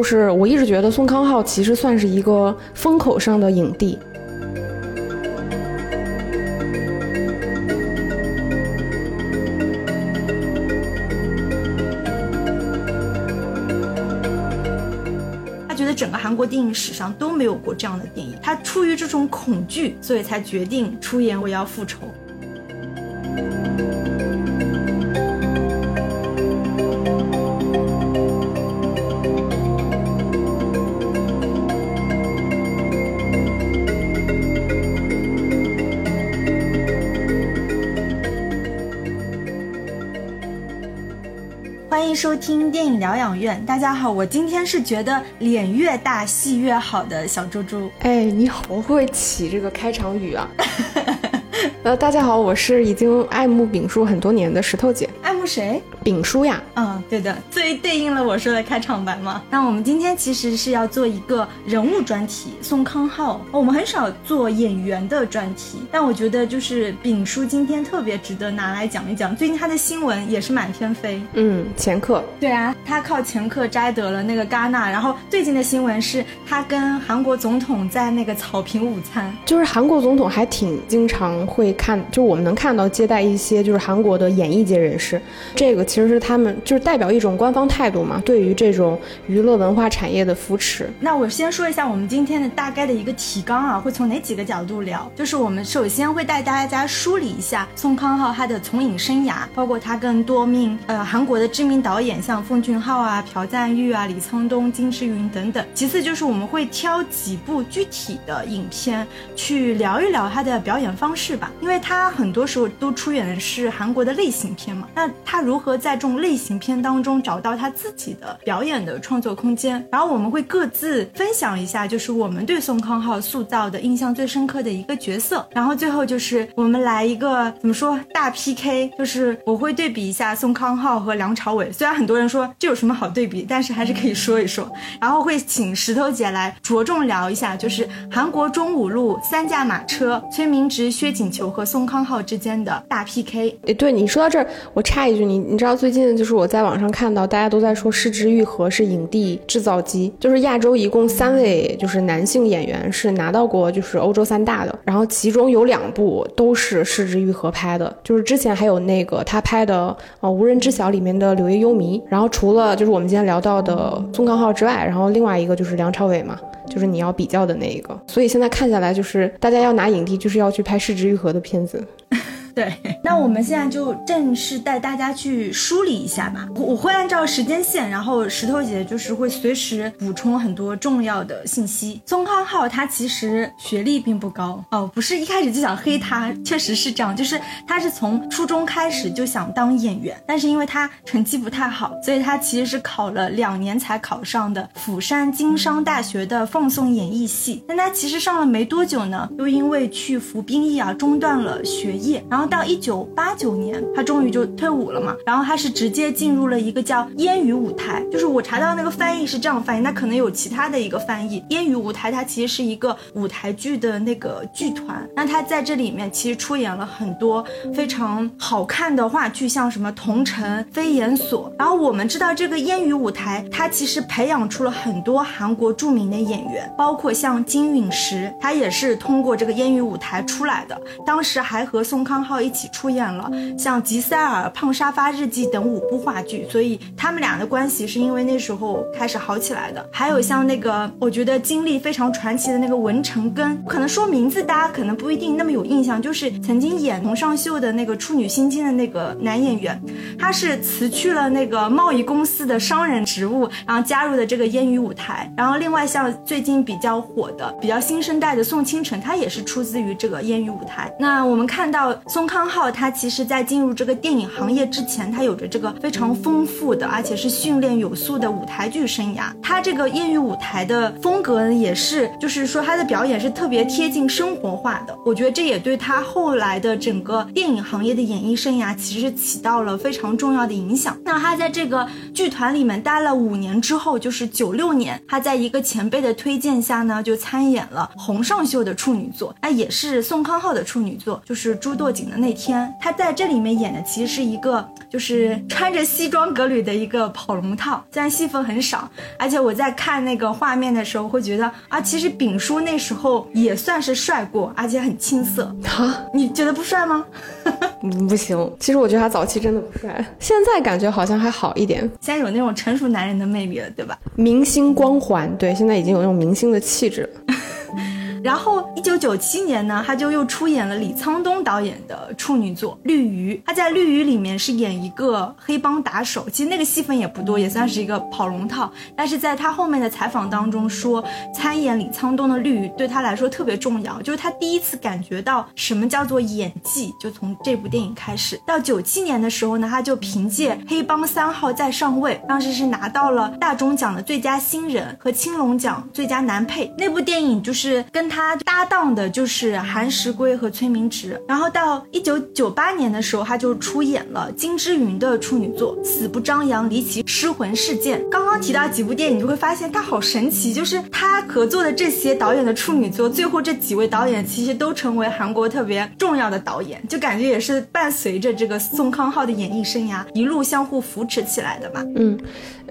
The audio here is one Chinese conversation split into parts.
就是我一直觉得宋康昊其实算是一个风口上的影帝。他觉得整个韩国电影史上都没有过这样的电影，他出于这种恐惧，所以才决定出演《我要复仇》。收听电影疗养院。大家好，我今天是觉得脸越大戏越好的小猪猪。哎，你好会起这个开场语啊！呃，大家好，我是已经爱慕丙叔很多年的石头姐。爱慕谁？丙叔呀。嗯，对的，最对应了我说的开场白嘛。那我们今天其实是要做一个人物专题，宋康昊。我们很少做演员的专题，但我觉得就是丙叔今天特别值得拿来讲一讲。最近他的新闻也是满天飞。嗯，前客。对啊，他靠前客摘得了那个戛纳。然后最近的新闻是他跟韩国总统在那个草坪午餐。就是韩国总统还挺经常会看，就我们能看到接待一些就是韩国的演艺界人士。这个其实就是他们就是代表一种官方态度嘛，对于这种娱乐文化产业的扶持。那我先说一下我们今天的大概的一个提纲啊，会从哪几个角度聊？就是我们首先会带大家梳理一下宋康昊他的从影生涯，包括他跟多名呃韩国的知名导演，像奉俊昊啊、朴赞玉啊、李沧东、金智云等等。其次就是我们会挑几部具体的影片去聊一聊他的表演方式吧，因为他很多时候都出演的是韩国的类型片嘛。那他如何在这种类型片当中找到他自己的表演的创作空间？然后我们会各自分享一下，就是我们对宋康昊塑造的印象最深刻的一个角色。然后最后就是我们来一个怎么说大 PK，就是我会对比一下宋康昊和梁朝伟。虽然很多人说这有什么好对比，但是还是可以说一说。然后会请石头姐来着重聊一下，就是韩国中五路三驾马车崔明植、薛景求和宋康昊之间的大 PK。诶，对你说到这儿，我插一句，你你知道最近就是我在网上看到大家都在说失之愈合是影帝制造机，就是亚洲一共三位就是男性演员是拿到过就是欧洲三大的，然后其中有两部都是失之愈合拍的，就是之前还有那个他拍的呃无人知晓里面的柳叶幽弥，然后除了就是我们今天聊到的宋康昊之外，然后另外一个就是梁朝伟嘛。就是你要比较的那一个，所以现在看下来，就是大家要拿影帝，就是要去拍失之愈合的片子。对，那我们现在就正式带大家去梳理一下吧。我会按照时间线，然后石头姐就是会随时补充很多重要的信息。宋康昊他其实学历并不高哦，不是一开始就想黑他，确实是这样，就是他是从初中开始就想当演员，但是因为他成绩不太好，所以他其实是考了两年才考上的釜山经商大学的放送演艺系。但他其实上了没多久呢，又因为去服兵役啊，中断了学业，然后。然后到一九八九年，他终于就退伍了嘛。然后他是直接进入了一个叫烟雨舞台，就是我查到那个翻译是这样翻译，那可能有其他的一个翻译。烟雨舞台它其实是一个舞台剧的那个剧团，那他在这里面其实出演了很多非常好看的话剧，像什么《桐城》《飞檐锁》。然后我们知道这个烟雨舞台，它其实培养出了很多韩国著名的演员，包括像金允石，他也是通过这个烟雨舞台出来的。当时还和宋康昊。一起出演了像《吉塞尔》《胖沙发日记》等五部话剧，所以他们俩的关系是因为那时候开始好起来的。还有像那个我觉得经历非常传奇的那个文成根，可能说名字大家可能不一定那么有印象，就是曾经演《洪尚秀》的那个处女心经的那个男演员，他是辞去了那个贸易公司的商人职务，然后加入的这个烟雨舞台。然后另外像最近比较火的、比较新生代的宋清晨，他也是出自于这个烟雨舞台。那我们看到宋。宋康昊他其实，在进入这个电影行业之前，他有着这个非常丰富的，而且是训练有素的舞台剧生涯。他这个业余舞台的风格呢，也是，就是说他的表演是特别贴近生活化的。我觉得这也对他后来的整个电影行业的演艺生涯，其实起到了非常重要的影响。那他在这个剧团里面待了五年之后，就是九六年，他在一个前辈的推荐下呢，就参演了洪尚秀的处女作，那也是宋康昊的处女作，就是《朱堕锦》。的那天，他在这里面演的其实是一个就是穿着西装革履的一个跑龙套，虽然戏份很少，而且我在看那个画面的时候会觉得啊，其实丙叔那时候也算是帅过，而且很青涩。啊，你觉得不帅吗？不行，其实我觉得他早期真的不帅，现在感觉好像还好一点。现在有那种成熟男人的魅力了，对吧？明星光环，对，现在已经有那种明星的气质了。然后，一九九七年呢，他就又出演了李沧东导演的处女作《绿鱼》。他在《绿鱼》里面是演一个黑帮打手，其实那个戏份也不多，也算是一个跑龙套。但是在他后面的采访当中说，参演李沧东的《绿鱼》对他来说特别重要，就是他第一次感觉到什么叫做演技，就从这部电影开始。到九七年的时候呢，他就凭借《黑帮三号在上位》，当时是拿到了大中奖的最佳新人和青龙奖最佳男配。那部电影就是跟他搭档的就是韩石圭和崔明植，然后到一九九八年的时候，他就出演了金之云的处女作《死不张扬离奇失魂事件》。刚刚提到几部电影，你就会发现他好神奇，就是他合作的这些导演的处女作，最后这几位导演其实都成为韩国特别重要的导演，就感觉也是伴随着这个宋康昊的演艺生涯一路相互扶持起来的吧。嗯。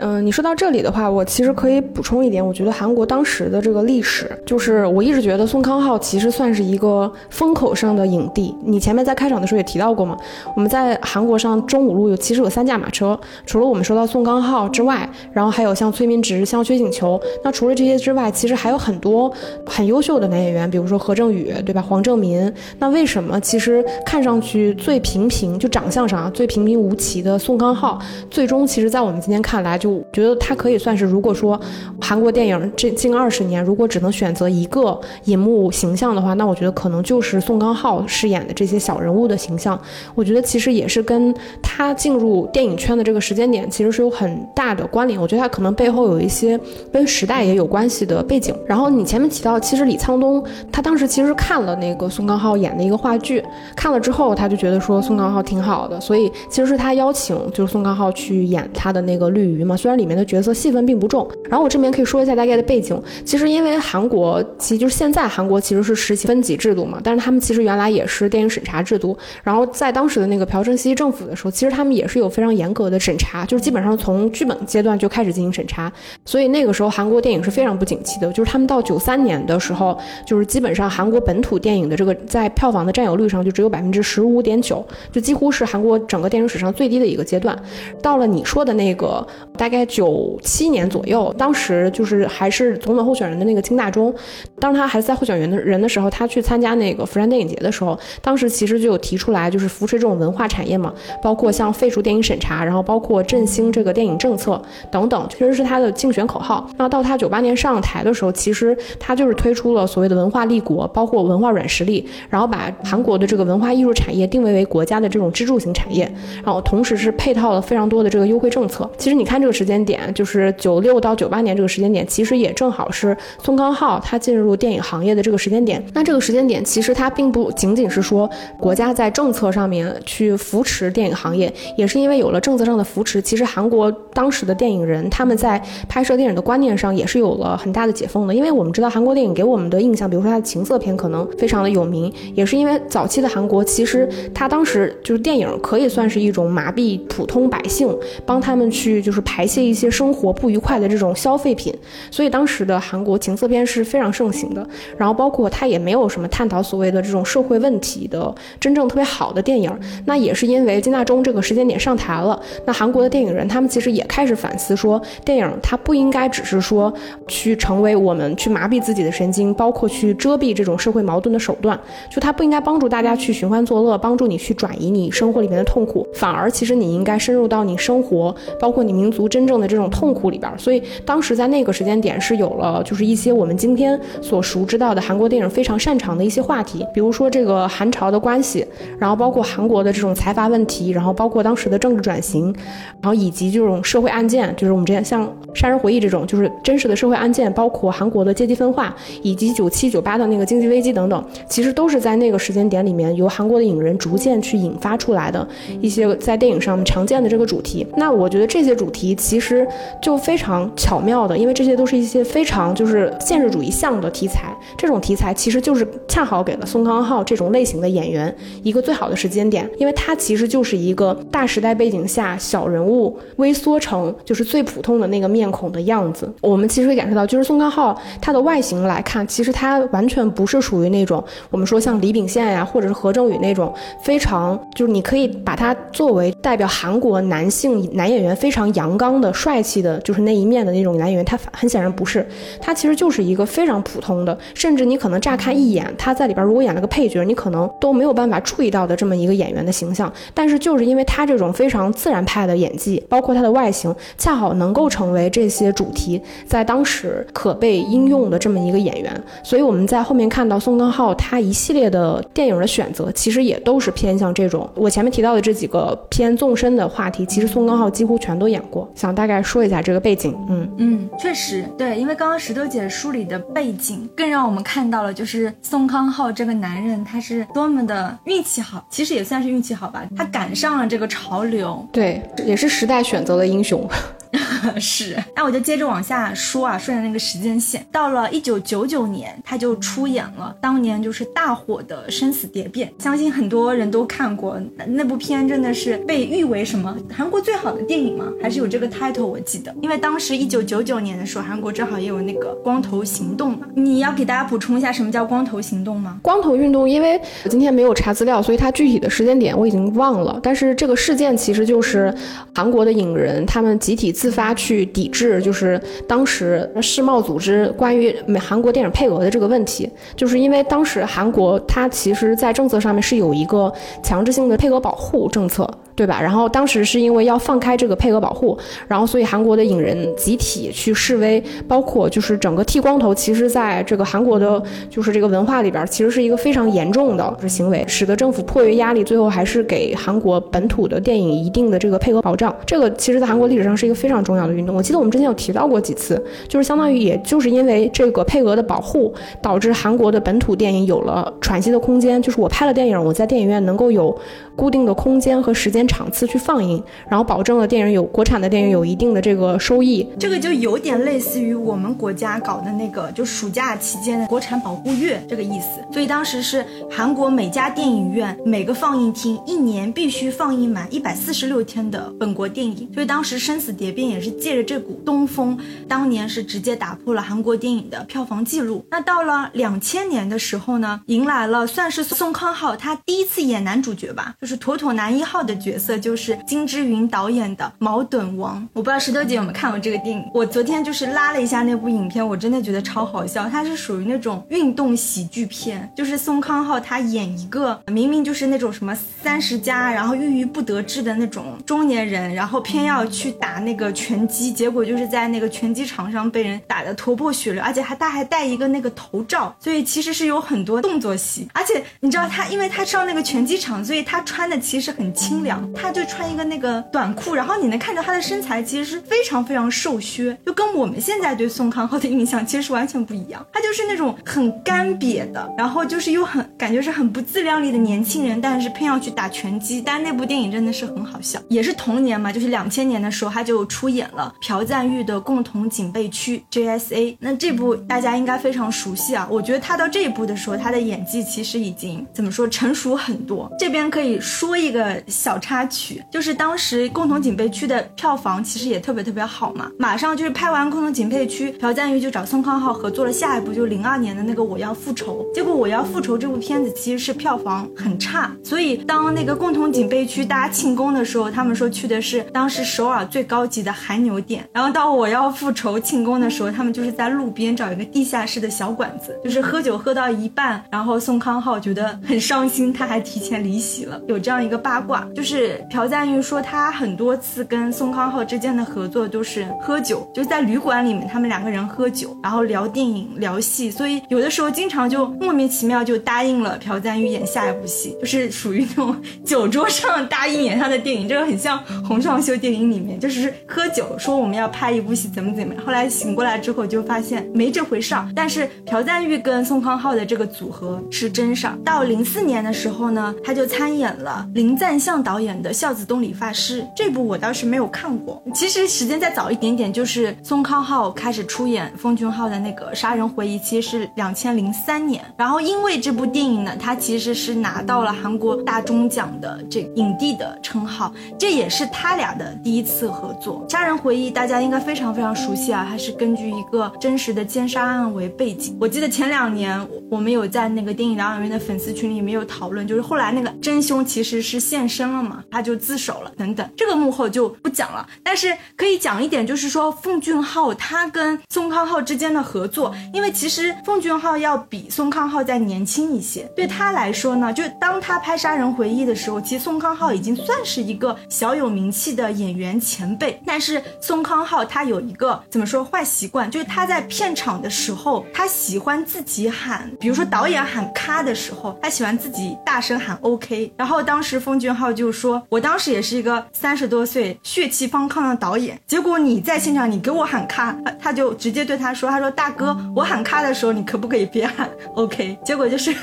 嗯，你说到这里的话，我其实可以补充一点，我觉得韩国当时的这个历史，就是我一直觉觉得宋康昊其实算是一个风口上的影帝。你前面在开场的时候也提到过嘛，我们在韩国上中五路有其实有三驾马车，除了我们说到宋康昊之外，然后还有像崔明植、像薛景求。那除了这些之外，其实还有很多很优秀的男演员，比如说何正宇，对吧？黄正民。那为什么其实看上去最平平，就长相上啊最平平无奇的宋康昊，最终其实在我们今天看来就。觉得他可以算是，如果说韩国电影这近二十年，如果只能选择一个银幕形象的话，那我觉得可能就是宋康昊饰演的这些小人物的形象。我觉得其实也是跟他进入电影圈的这个时间点其实是有很大的关联。我觉得他可能背后有一些跟时代也有关系的背景。然后你前面提到，其实李沧东他当时其实看了那个宋康昊演的一个话剧，看了之后他就觉得说宋康昊挺好的，所以其实是他邀请就是宋康昊去演他的那个绿鱼嘛。虽然里面的角色戏份并不重，然后我这边可以说一下大概的背景。其实因为韩国，其实就是现现在韩国其实是实行分级制度嘛，但是他们其实原来也是电影审查制度。然后在当时的那个朴正熙政府的时候，其实他们也是有非常严格的审查，就是基本上从剧本阶段就开始进行审查。所以那个时候韩国电影是非常不景气的，就是他们到九三年的时候，就是基本上韩国本土电影的这个在票房的占有率上就只有百分之十五点九，就几乎是韩国整个电影史上最低的一个阶段。到了你说的那个大概。九七年左右，当时就是还是总统候选人的那个金大中，当他还在候选人的人的时候，他去参加那个釜山电影节的时候，当时其实就有提出来，就是扶持这种文化产业嘛，包括像废除电影审查，然后包括振兴这个电影政策等等，确实是他的竞选口号。那到他九八年上台的时候，其实他就是推出了所谓的文化立国，包括文化软实力，然后把韩国的这个文化艺术产业定位为国家的这种支柱型产业，然后同时是配套了非常多的这个优惠政策。其实你看这个时间点。就是九六到九八年这个时间点，其实也正好是宋康昊他进入电影行业的这个时间点。那这个时间点，其实它并不仅仅是说国家在政策上面去扶持电影行业，也是因为有了政策上的扶持，其实韩国当时的电影人他们在拍摄电影的观念上也是有了很大的解封的。因为我们知道韩国电影给我们的印象，比如说它的情色片可能非常的有名，也是因为早期的韩国其实它当时就是电影可以算是一种麻痹普通百姓，帮他们去就是排泄一些。生活不愉快的这种消费品，所以当时的韩国情色片是非常盛行的。然后包括它也没有什么探讨所谓的这种社会问题的真正特别好的电影。那也是因为金大中这个时间点上台了，那韩国的电影人他们其实也开始反思说，电影它不应该只是说去成为我们去麻痹自己的神经，包括去遮蔽这种社会矛盾的手段。就它不应该帮助大家去寻欢作乐，帮助你去转移你生活里面的痛苦，反而其实你应该深入到你生活，包括你民族真正的。这种痛苦里边，所以当时在那个时间点是有了，就是一些我们今天所熟知到的韩国电影非常擅长的一些话题，比如说这个韩朝的关系，然后包括韩国的这种财阀问题，然后包括当时的政治转型，然后以及这种社会案件，就是我们之前像《杀人回忆》这种，就是真实的社会案件，包括韩国的阶级分化，以及九七九八的那个经济危机等等，其实都是在那个时间点里面由韩国的影人逐渐去引发出来的一些在电影上常见的这个主题。那我觉得这些主题其实。就非常巧妙的，因为这些都是一些非常就是现实主义向的题材，这种题材其实就是恰好给了宋康昊这种类型的演员一个最好的时间点，因为他其实就是一个大时代背景下小人物微缩成就是最普通的那个面孔的样子。我们其实会感受到，就是宋康昊他的外形来看，其实他完全不是属于那种我们说像李秉宪呀，或者是何正宇那种非常就是你可以把他作为代表韩国男性男演员非常阳刚的帅气的，就是那一面的那种男演员，他很显然不是，他其实就是一个非常普通的，甚至你可能乍看一眼他在里边如果演了个配角，你可能都没有办法注意到的这么一个演员的形象。但是就是因为他这种非常自然派的演技，包括他的外形，恰好能够成为这些主题在当时可被应用的这么一个演员。所以我们在后面看到宋康昊他一系列的电影的选择，其实也都是偏向这种我前面提到的这几个偏纵深的话题，其实宋康昊几乎全都演过。想大概说一下这个背景，嗯嗯，确实对，因为刚刚石头姐梳理的背景，更让我们看到了就是宋康昊这个男人他是多么的运气好，其实也算是运气好吧，他赶上了这个潮流，对，也是时代选择的英雄。是，那我就接着往下说啊，顺着那个时间线，到了一九九九年，他就出演了当年就是大火的《生死蝶变》，相信很多人都看过那那部片，真的是被誉为什么韩国最好的电影吗？还是有这个 title 我记得，因为当时一九九九年的时候，韩国正好也有那个光头行动嘛。你要给大家补充一下什么叫光头行动吗？光头运动，因为我今天没有查资料，所以它具体的时间点我已经忘了。但是这个事件其实就是韩国的影人他们集体自发去抵制，就是当时世贸组织关于美韩国电影配额的这个问题，就是因为当时韩国它其实在政策上面是有一个强制性的配额保护政策。对吧？然后当时是因为要放开这个配额保护，然后所以韩国的影人集体去示威，包括就是整个剃光头，其实在这个韩国的，就是这个文化里边，其实是一个非常严重的行为，使得政府迫于压力，最后还是给韩国本土的电影一定的这个配额保障。这个其实，在韩国历史上是一个非常重要的运动。我记得我们之前有提到过几次，就是相当于也就是因为这个配额的保护，导致韩国的本土电影有了喘息的空间。就是我拍了电影，我在电影院能够有固定的空间和时间。场次去放映，然后保证了电影有国产的电影有一定的这个收益，这个就有点类似于我们国家搞的那个，就暑假期间的国产保护月这个意思。所以当时是韩国每家电影院每个放映厅一年必须放映满一百四十六天的本国电影。所以当时《生死蝶变》也是借着这股东风，当年是直接打破了韩国电影的票房记录。那到了两千年的时候呢，迎来了算是宋康昊他第一次演男主角吧，就是妥妥男一号的角色。色就是金之云导演的《矛盾王》，我不知道石头姐有没有看过这个电影。我昨天就是拉了一下那部影片，我真的觉得超好笑。它是属于那种运动喜剧片，就是宋康昊他演一个明明就是那种什么三十加，然后郁郁不得志的那种中年人，然后偏要去打那个拳击，结果就是在那个拳击场上被人打得头破血流，而且还他还戴一个那个头罩，所以其实是有很多动作戏。而且你知道他，因为他上那个拳击场，所以他穿的其实很清凉。他就穿一个那个短裤，然后你能看到他的身材其实是非常非常瘦削，就跟我们现在对宋康昊的印象其实是完全不一样。他就是那种很干瘪的，然后就是又很感觉是很不自量力的年轻人，但是偏要去打拳击。但那部电影真的是很好笑，也是同年嘛，就是两千年的时候他就出演了朴赞玉的《共同警备区》JSA。那这部大家应该非常熟悉啊。我觉得他到这一部的时候，他的演技其实已经怎么说成熟很多。这边可以说一个小插插。曲就是当时共同警备区的票房其实也特别特别好嘛，马上就是拍完共同警备区，朴赞玉就找宋康昊合作了下一部，就零二年的那个我要复仇。结果我要复仇这部片子其实是票房很差，所以当那个共同警备区大家庆功的时候，他们说去的是当时首尔最高级的韩牛店，然后到我要复仇庆功的时候，他们就是在路边找一个地下室的小馆子，就是喝酒喝到一半，然后宋康昊觉得很伤心，他还提前离席了，有这样一个八卦，就是。是朴赞玉说，他很多次跟宋康昊之间的合作都是喝酒，就是在旅馆里面，他们两个人喝酒，然后聊电影、聊戏，所以有的时候经常就莫名其妙就答应了朴赞玉演下一部戏，就是属于那种酒桌上答应演他的电影，这个很像洪尚秀电影里面，就是喝酒说我们要拍一部戏，怎么怎么样，后来醒过来之后就发现没这回事儿。但是朴赞玉跟宋康昊的这个组合是真上。到零四年的时候呢，他就参演了林赞相导演。演的《孝子东理发师》这部我倒是没有看过。其实时间再早一点点，就是宋康昊开始出演奉俊昊的那个《杀人回忆》，其实是两千零三年。然后因为这部电影呢，他其实是拿到了韩国大钟奖的这影帝的称号，这也是他俩的第一次合作。《杀人回忆》大家应该非常非常熟悉啊，它是根据一个真实的奸杀案为背景。我记得前两年我们有在那个电影疗养院的粉丝群里面有讨论，就是后来那个真凶其实是现身了嘛，他就自首了等等，这个幕后就不讲了。但是可以讲一点，就是说奉俊昊他跟宋康昊之间的合作，因为其实奉俊昊要比宋康昊再年轻一些，对他来说呢，就当他拍《杀人回忆》的时候，其实宋康昊已经算是一个小有名气的演员前辈。但是宋康昊他有一个怎么说坏习惯，就是他在片场的时候，他喜欢自己喊，比如说导演喊咔的时候，他喜欢自己大声喊 OK。然后当时奉俊昊就说：“我当时也是一个三十多岁血气方刚的导演，结果你在现场，你给我喊咔，他就直接对他说：他说大哥，我喊咔的时候，你可不可以别喊 OK？结果就是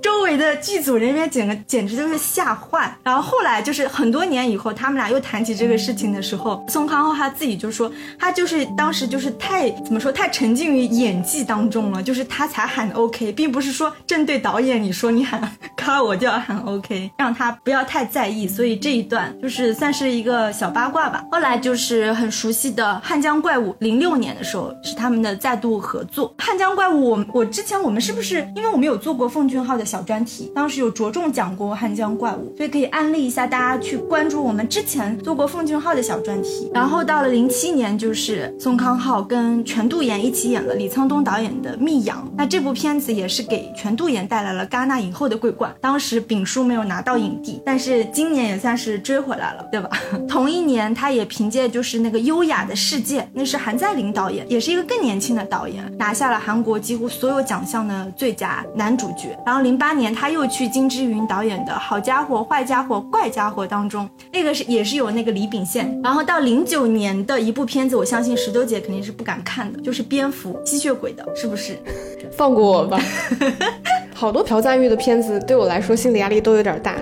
周围的剧组人员简个简直就是吓坏。然后后来就是很多年以后，他们俩又谈起这个事情的时候，宋康昊他自己就说，他就是当时就是太怎么说，太沉浸于演技当中了，就是他才喊 OK，并不是说针对导演你说你喊 咔我就要喊 OK，让他不要太在意。所以这一段就是算是一个小八卦吧。后来就是很熟悉的《汉江怪物》，零六年的时候是他们的再度合作。《汉江怪物》，我我之前我们是不是因为我们有做过奉俊昊的小专题，当时有着重讲过《汉江怪物》，所以可以安利一下大家去关注我们之前做过奉俊昊的小专题。然后到了零七年，就是宋康昊跟全度妍一起演了李沧东导演的《密阳》，那这部片子也是给全度妍带来了戛纳影后的桂冠。当时丙叔没有拿到影帝，但是今年也算是追回来了，对吧？同一年，他也凭借就是那个《优雅的世界》，那是韩在林导演，也是一个更年轻的导演，拿下了韩国几乎所有奖项的最佳男主角。然后零八年，他又去金智云导演的《好家伙、坏家伙、怪家伙》当中，那个是也是有那个李秉宪。然后到零九年的一部片子，我相信石头姐肯定是不敢看的，就是《蝙蝠吸血鬼》的，是不是？放过我吧。好多朴赞玉的片子对我来说心理压力都有点大。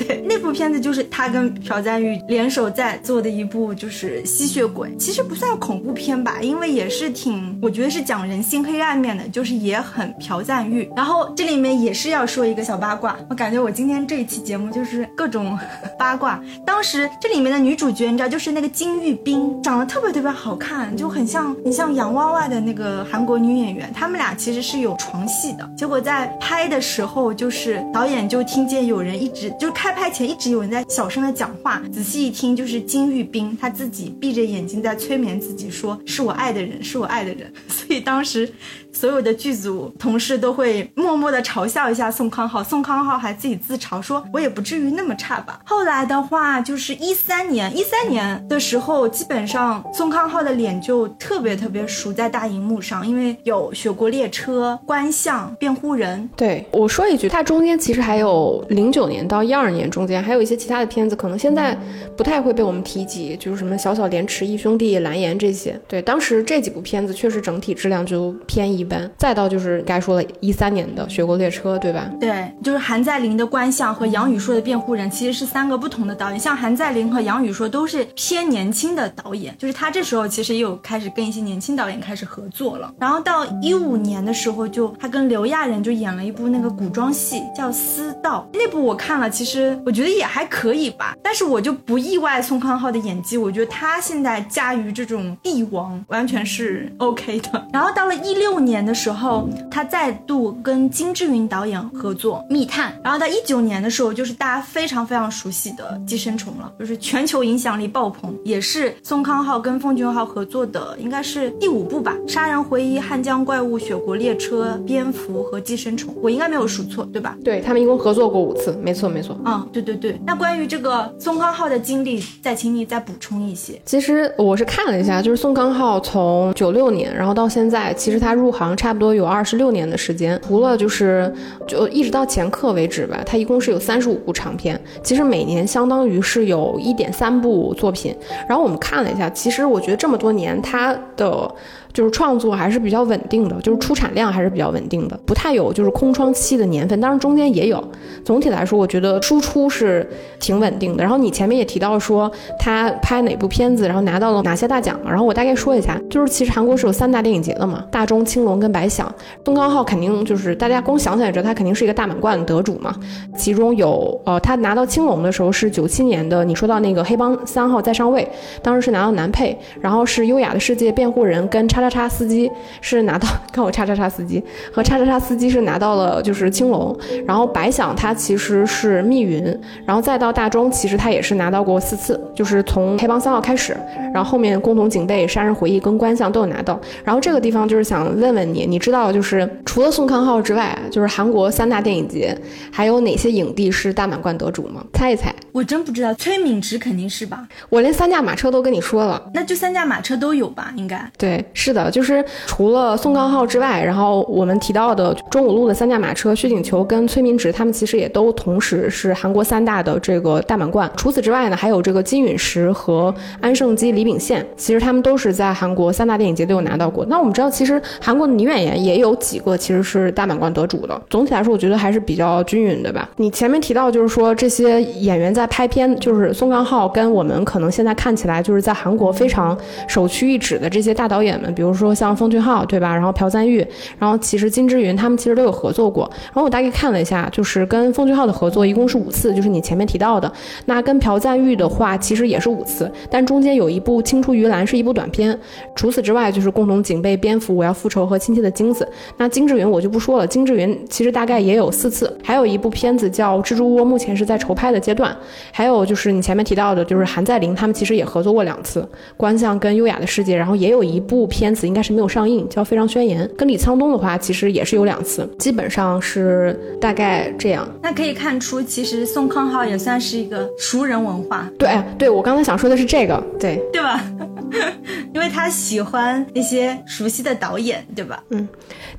对，片子就是他跟朴赞玉联手在做的一部，就是吸血鬼。其实不算恐怖片吧，因为也是挺，我觉得是讲人性黑暗面的，就是也很朴赞玉。然后这里面也是要说一个小八卦，我感觉我今天这一期节目就是各种 八卦。当时这里面的女主角，你知道，就是那个金玉彬，长得特别特别好看，就很像很像洋娃娃的那个韩国女演员。他们俩其实是有床戏的，结果在拍的时候，就是导演就听见有人一直就开拍前一直有人在小声的讲话，仔细一听就是金玉彬他自己闭着眼睛在催眠自己，说是我爱的人，是我爱的人。所以当时。所有的剧组同事都会默默的嘲笑一下宋康昊，宋康昊还自己自嘲说：“我也不至于那么差吧。”后来的话，就是一三年，一三年的时候，基本上宋康昊的脸就特别特别熟在大荧幕上，因为有《雪国列车》《观象》《辩护人》。对我说一句，他中间其实还有零九年到一二年中间还有一些其他的片子，可能现在不太会被我们提及，就是什么《小小廉耻》《义兄弟》《蓝颜》这些。对，当时这几部片子确实整体质量就偏一般。再到就是该说了一三年的《雪国列车》，对吧？对，就是韩在林的《观象》和杨宇硕的《辩护人》，其实是三个不同的导演。像韩在林和杨宇硕都是偏年轻的导演，就是他这时候其实也有开始跟一些年轻导演开始合作了。然后到一五年的时候，就他跟刘亚仁就演了一部那个古装戏，叫《私道》。那部我看了，其实我觉得也还可以吧。但是我就不意外宋康昊的演技，我觉得他现在驾驭这种帝王完全是 OK 的。然后到了一六年。的时候，他再度跟金智云导演合作《密探》，然后到一九年的时候，就是大家非常非常熟悉的《寄生虫》了，就是全球影响力爆棚，也是宋康昊跟奉俊昊合作的，应该是第五部吧，《杀人回忆》《汉江怪物》《雪国列车》《蝙蝠》和《寄生虫》，我应该没有数错，对吧？对他们一共合作过五次，没错没错。嗯，对对对。那关于这个宋康昊的经历，再请你再补充一些。其实我是看了一下，就是宋康昊从九六年，然后到现在，其实他入行。差不多有二十六年的时间，除了就是就一直到前课为止吧，他一共是有三十五部长片，其实每年相当于是有一点三部作品。然后我们看了一下，其实我觉得这么多年他的。就是创作还是比较稳定的，就是出产量还是比较稳定的，不太有就是空窗期的年份。当然中间也有，总体来说我觉得输出是挺稳定的。然后你前面也提到说他拍哪部片子，然后拿到了哪些大奖嘛然后我大概说一下，就是其实韩国是有三大电影节的嘛，大钟、青龙跟白想。宋康昊肯定就是大家光想起来知道他肯定是一个大满贯得主嘛。其中有呃他拿到青龙的时候是九七年的，你说到那个黑帮三号在上位，当时是拿到男配，然后是优雅的世界辩护人跟叉叉叉司机是拿到，看我叉叉叉司机和叉叉叉司机是拿到了就是青龙，然后白想他其实是密云，然后再到大中其实他也是拿到过四次，就是从黑帮三号开始，然后后面共同警备、杀人回忆跟观相都有拿到，然后这个地方就是想问问你，你知道就是除了宋康昊之外，就是韩国三大电影节还有哪些影帝是大满贯得主吗？猜一猜，我真不知道，崔敏植肯定是吧？我连三驾马车都跟你说了，那就三驾马车都有吧？应该对，是的，的就是除了宋康昊之外，然后我们提到的中五路的三驾马车，薛景求跟崔明植，他们其实也都同时是韩国三大的这个大满贯。除此之外呢，还有这个金允石和安盛基、李秉宪，其实他们都是在韩国三大电影节都有拿到过。那我们知道，其实韩国的女演员也有几个其实是大满贯得主的。总体来说，我觉得还是比较均匀的吧。你前面提到就是说这些演员在拍片，就是宋康昊跟我们可能现在看起来就是在韩国非常首屈一指的这些大导演们，比如说像奉俊昊，对吧？然后朴赞玉，然后其实金智云他们其实都有合作过。然后我大概看了一下，就是跟奉俊昊的合作一共是五次，就是你前面提到的。那跟朴赞玉的话，其实也是五次，但中间有一部《青出于蓝》是一部短片。除此之外，就是共同警备、蝙蝠、我要复仇和亲切的金子。那金智云我就不说了，金智云其实大概也有四次。还有一部片子叫《蜘蛛窝》，目前是在筹拍的阶段。还有就是你前面提到的，就是韩在林他们其实也合作过两次，《观相》跟《优雅的世界》，然后也有一部片子应该是没有上映，叫《非常宣言》。跟李沧东的话，其实也是有两次，基本上是大概这样。那可以看出，其实宋康昊也算是一个熟人文化。对，对我刚才想说的是这个，对对吧？因为他喜欢那些熟悉的导演，对吧？嗯，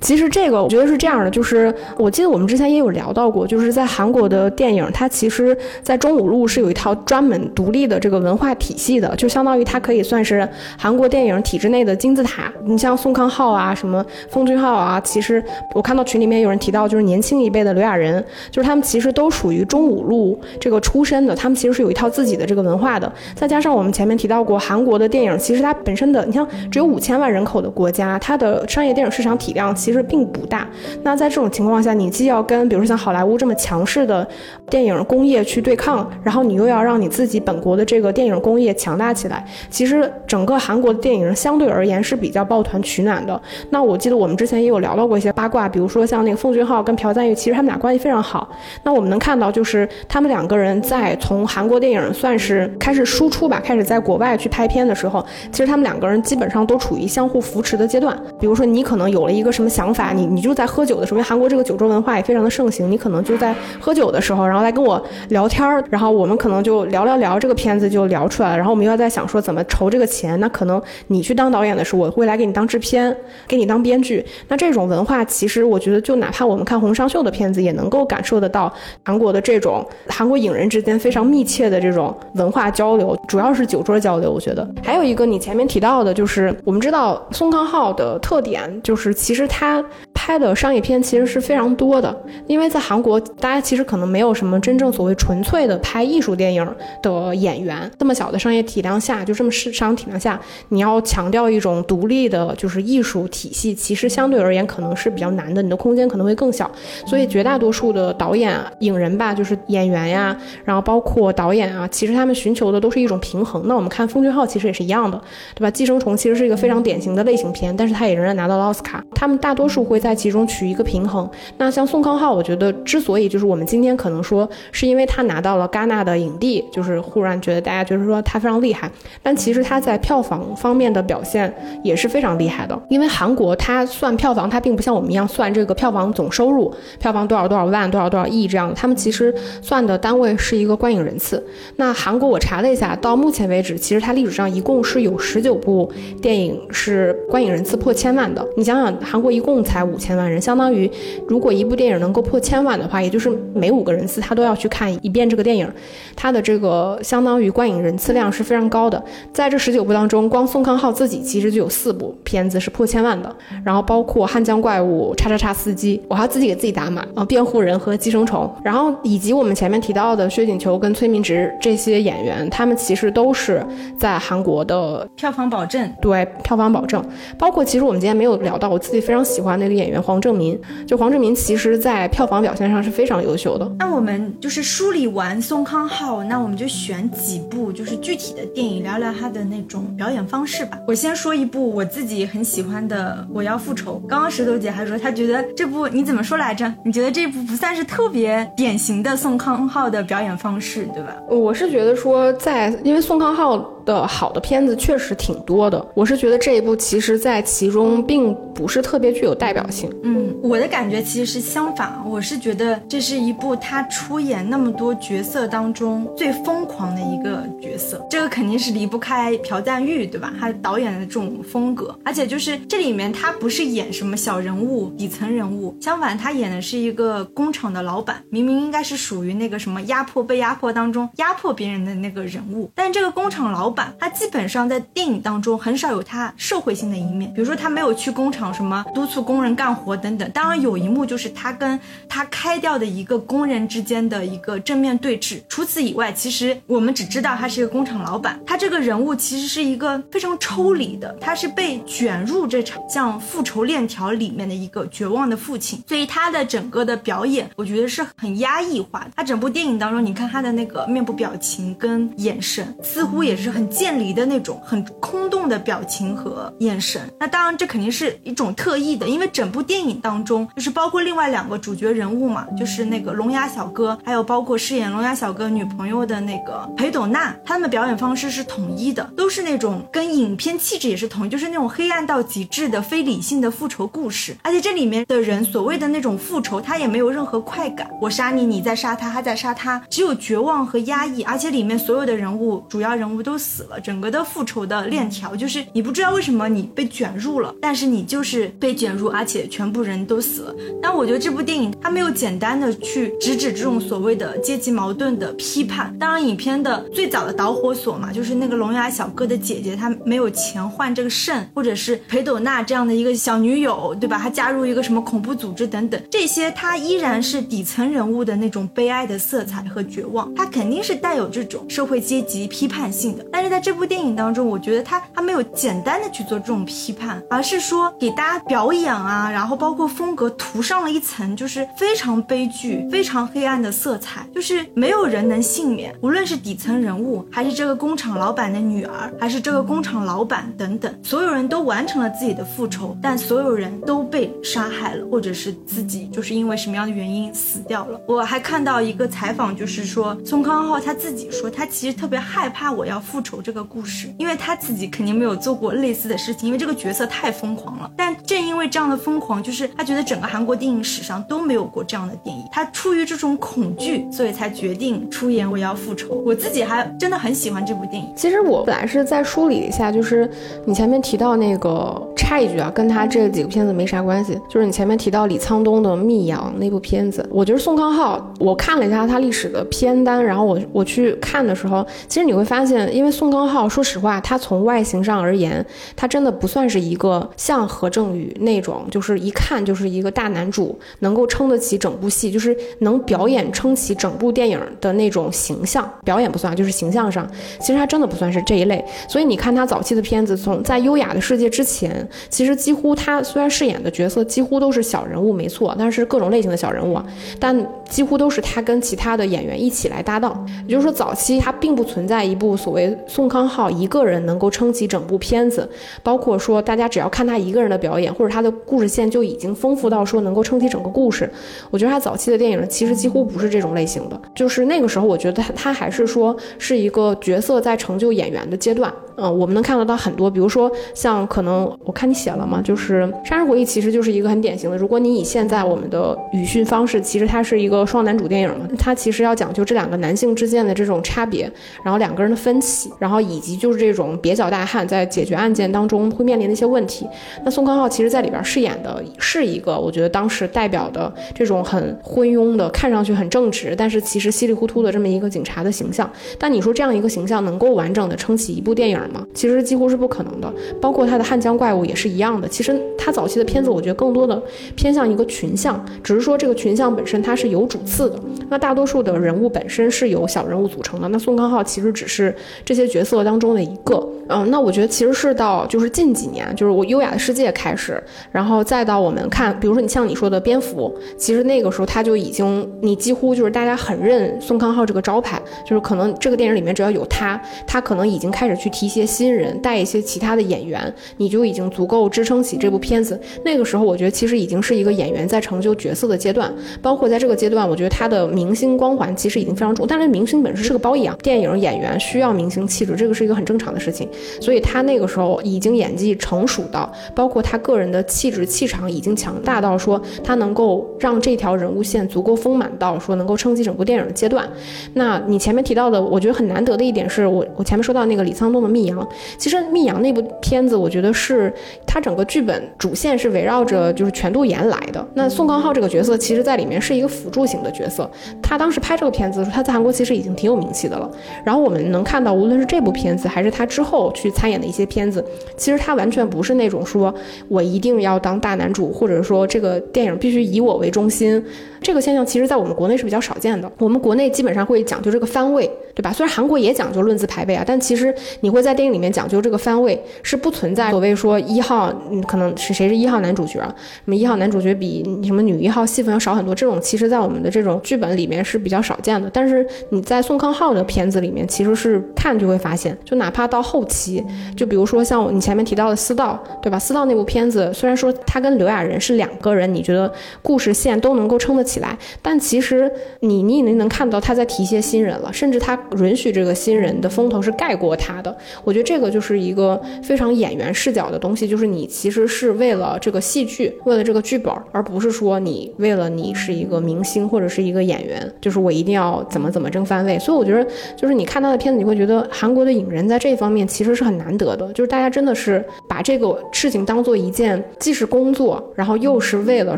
其实这个我觉得是这样的，就是我记得我们之前也有聊到过，就是在韩国的电影，它其实，在中五路是有一套专门独立的这个文化体系的，就相当于它可以算是韩国电影体制内的金字塔。你像宋康昊啊，什么奉俊昊啊，其实我看到群里面有人提到，就是年轻一辈的刘亚仁，就是他们其实都属于中五路这个出身的，他们其实是有一套自己的这个文化的。再加上我们前面提到过，韩国的电影其实它本身的，你像只有五千万人口的国家，它的商业电影市场体量其实并不大。那在这种情况下，你既要跟比如说像好莱坞这么强势的电影工业去对抗，然后你又要让你自己本国的这个电影工业强大起来，其实整个韩国的电影相对而言是比比较抱团取暖的。那我记得我们之前也有聊到过一些八卦，比如说像那个奉俊昊跟朴赞玉，其实他们俩关系非常好。那我们能看到，就是他们两个人在从韩国电影算是开始输出吧，开始在国外去拍片的时候，其实他们两个人基本上都处于相互扶持的阶段。比如说你可能有了一个什么想法，你你就在喝酒的时候，因为韩国这个酒桌文化也非常的盛行，你可能就在喝酒的时候，然后来跟我聊天儿，然后我们可能就聊聊聊这个片子就聊出来了，然后我们又要在想说怎么筹这个钱，那可能你去当导演的时候，我会来给你当制片，给你当编剧。那这种文化其实我觉得，就哪怕我们看洪尚秀的片子，也能够感受得到韩国的这种韩国影人之间非常密切的这种文化交流，主要是酒桌交流。我觉得还有一个你前面提到的，就是我们知道宋康昊的特点，就是其实他拍的商业片其实是非常多的，因为在韩国，大家其实可能没有什么真正所谓纯粹的拍艺术电影的演员。这么小的商业体量下，就这么市场体量下，你要强调一种独立的，就是艺术体系，其实相对而言可能是比较难的，你的空间可能会更小。所以绝大多数的导演、影人吧，就是演员呀，然后包括导演啊，其实他们寻求的都是一种平衡。那我们看风俊昊其实也是一样的，对吧？寄生虫其实是一个非常典型的类型片，但是他也仍然拿到了奥斯卡。他们大多数会在其中取一个平衡。那像宋康昊，我觉得之所以就是我们今天可能说是因为他拿到了戛纳的影帝，就是忽然觉得大家觉得说他非常厉害，但其实他在票房方面的表现也是非常厉害的。因为韩国它算票房，它并不像我们一样算这个票房总收入，票房多少多少万、多少多少亿这样的，他们其实算的单位是一个观影人次。那韩国我查了一下，到目前为止，其实它历史上一共是。有十九部电影是观影人次破千万的。你想想，韩国一共才五千万人，相当于如果一部电影能够破千万的话，也就是每五个人次他都要去看一遍这个电影，它的这个相当于观影人次量是非常高的。在这十九部当中，光宋康昊自己其实就有四部片子是破千万的，然后包括《汉江怪物》、叉叉叉司机，我还自己给自己打码啊，辩护人和寄生虫，然后以及我们前面提到的薛景求跟崔明植这些演员，他们其实都是在韩国的票房保证，对票房保证。包括其实我们今天没有聊到，我自己非常喜欢的那个演员黄正民，就黄正民其实在票房表现上是非常优秀的。那我们就是梳理完宋康昊，那我们就选几部就是具体的电影聊聊他的那种表演方式吧。我先说一部我自己很喜欢的《我要复仇》。刚刚石头姐还说她觉得这部你怎么说来着？你觉得这部不算是特别典型的宋康昊的表演方式，对吧？我是觉得说在，因为宋康昊。的好的片子确实挺多的，我是觉得这一部其实在其中并不是特别具有代表性。嗯，我的感觉其实是相反，我是觉得这是一部他出演那么多角色当中最疯狂的一个角色，这个肯定是离不开朴赞玉，对吧？他导演的这种风格，而且就是这里面他不是演什么小人物、底层人物，相反他演的是一个工厂的老板，明明应该是属于那个什么压迫被压迫当中压迫别人的那个人物，但这个工厂老板。他基本上在电影当中很少有他社会性的一面，比如说他没有去工厂什么督促工人干活等等。当然有一幕就是他跟他开掉的一个工人之间的一个正面对峙。除此以外，其实我们只知道他是一个工厂老板。他这个人物其实是一个非常抽离的，他是被卷入这场像复仇链条里面的一个绝望的父亲。所以他的整个的表演，我觉得是很压抑化的。他整部电影当中，你看他的那个面部表情跟眼神，似乎也是很。渐离的那种很空洞的表情和眼神，那当然这肯定是一种特意的，因为整部电影当中就是包括另外两个主角人物嘛，就是那个聋哑小哥，还有包括饰演聋哑小哥女朋友的那个裴斗娜，他们的表演方式是统一的，都是那种跟影片气质也是统一，就是那种黑暗到极致的非理性的复仇故事，而且这里面的人所谓的那种复仇，他也没有任何快感，我杀你，你在杀他，他在杀他，只有绝望和压抑，而且里面所有的人物主要人物都死。了整个的复仇的链条，就是你不知道为什么你被卷入了，但是你就是被卷入，而且全部人都死了。但我觉得这部电影它没有简单的去直指这种所谓的阶级矛盾的批判。当然，影片的最早的导火索嘛，就是那个聋哑小哥的姐姐，她没有钱换这个或者是裴斗娜这样的一个小女友，对吧？她加入一个什么恐怖组织等等，这些她依然是底层人物的那种悲哀的色彩和绝望，她肯定是带有这种社会阶级批判性的，但是在。这部电影当中，我觉得她她没有简单的去做这种批判，而是说给大家表演啊，然后包括风格涂上了一层就是非常悲剧、非常黑暗的色彩，就是没有人能幸免，无论是底层人物，还是这个工厂老板的女儿，还是这个工厂老板等等，所所有人都完成了自己的复仇，但所有人都被杀害了，或者是自己就是因为什么样的原因死掉了。我还看到一个采访，就是说宋康昊他自己说，他其实特别害怕我要复仇。这个故事，因为他自己肯定没有做过类似的事情，因为这个角色太疯狂了。但正因为这样的疯狂，就是他觉得整个韩国电影史上都没有过这样的电影。他出于这种恐惧，所以才决定出演《我要复仇》。我自己还真的很喜欢这部电影。其实我本来是在梳理一下，就是你前面提到那个插一句啊，跟他这几个片子没啥关系。就是你前面提到李沧东的《密阳》那部片子，我觉得宋康昊，我看了一下他历史的片单，然后我我去看的时候，其实你会发现，因为宋康。昊，说实话，他从外形上而言，他真的不算是一个像何正宇那种，就是一看就是一个大男主，能够撑得起整部戏，就是能表演撑起整部电影的那种形象。表演不算，就是形象上，其实他真的不算是这一类。所以你看他早期的片子，从在优雅的世界之前，其实几乎他虽然饰演的角色几乎都是小人物，没错，但是各种类型的小人物，但几乎都是他跟其他的演员一起来搭档。也就是说，早期他并不存在一部所谓宋。宋康昊一个人能够撑起整部片子，包括说大家只要看他一个人的表演，或者他的故事线就已经丰富到说能够撑起整个故事。我觉得他早期的电影其实几乎不是这种类型的，就是那个时候我觉得他他还是说是一个角色在成就演员的阶段。嗯，我们能看得到很多，比如说像可能我看你写了嘛，就是《杀人回忆》其实就是一个很典型的。如果你以现在我们的语训方式，其实它是一个双男主电影嘛，它其实要讲究这两个男性之间的这种差别，然后两个人的分歧，然后以及就是这种蹩脚大汉在解决案件当中会面临的一些问题。那宋康昊其实在里边饰演的是一个，我觉得当时代表的这种很昏庸的，看上去很正直，但是其实稀里糊涂的这么一个警察的形象。但你说这样一个形象能够完整的撑起一部电影吗？其实几乎是不可能的。包括他的《汉江怪物》也是一样的。其实他早期的片子，我觉得更多的偏向一个群像，只是说这个群像本身它是有主次的。那大多数的人物本身是由小人物组成的。那宋康昊其实只是这些角色当中的一个。嗯，那我觉得其实是到就是近几年，就是我优雅的世界开始，然后再到我们看，比如说你像你说的蝙蝠，其实那个时候他就已经，你几乎就是大家很认宋康昊这个招牌，就是可能这个电影里面只要有他，他可能已经开始去提一些新人，带一些其他的演演员，你就已经足够支撑起这部片子。那个时候我觉得其实已经是一个演员在成就角色的阶段，包括在这个阶段，我觉得他的明星光环其实已经非常重，但是明星本身是个褒义啊，电影演员需要明星气质，这个是一个很正常的事情。所以他那个时候已经演技成熟到，包括他个人的气质气场已经强大到说他能够让这条人物线足够丰满到说能够撑起整部电影的阶段。那你前面提到的，我觉得很难得的一点是我我前面说到那个李沧东的《密阳》，其实《密阳》那部片子，我觉得是他整个剧本主线是围绕着就是全度妍来的。那宋康昊这个角色，其实在里面是一个辅助型的角色。他当时拍这个片子的时候，他在韩国其实已经挺有名气的了。然后我们能看到，无论是这部片子还是他之后去参。演的一些片子，其实他完全不是那种说我一定要当大男主，或者说这个电影必须以我为中心。这个现象其实，在我们国内是比较少见的。我们国内基本上会讲究这个番位，对吧？虽然韩国也讲究论资排辈啊，但其实你会在电影里面讲究这个番位，是不存在所谓说一号，嗯，可能是谁是一号男主角，什么一号男主角比什么女一号戏份要少很多。这种其实，在我们的这种剧本里面是比较少见的。但是你在宋康昊的片子里面，其实是看就会发现，就哪怕到后期，就比如说像你前面提到的《私道》，对吧？《私道》那部片子，虽然说他跟刘亚仁是两个人，你觉得故事线都能够撑得。起来，但其实你你已经能看到他在提携新人了，甚至他允许这个新人的风头是盖过他的。我觉得这个就是一个非常演员视角的东西，就是你其实是为了这个戏剧，为了这个剧本，而不是说你为了你是一个明星或者是一个演员，就是我一定要怎么怎么争番位。所以我觉得，就是你看他的片子，你会觉得韩国的影人在这方面其实是很难得的，就是大家真的是把这个事情当做一件既是工作，然后又是为了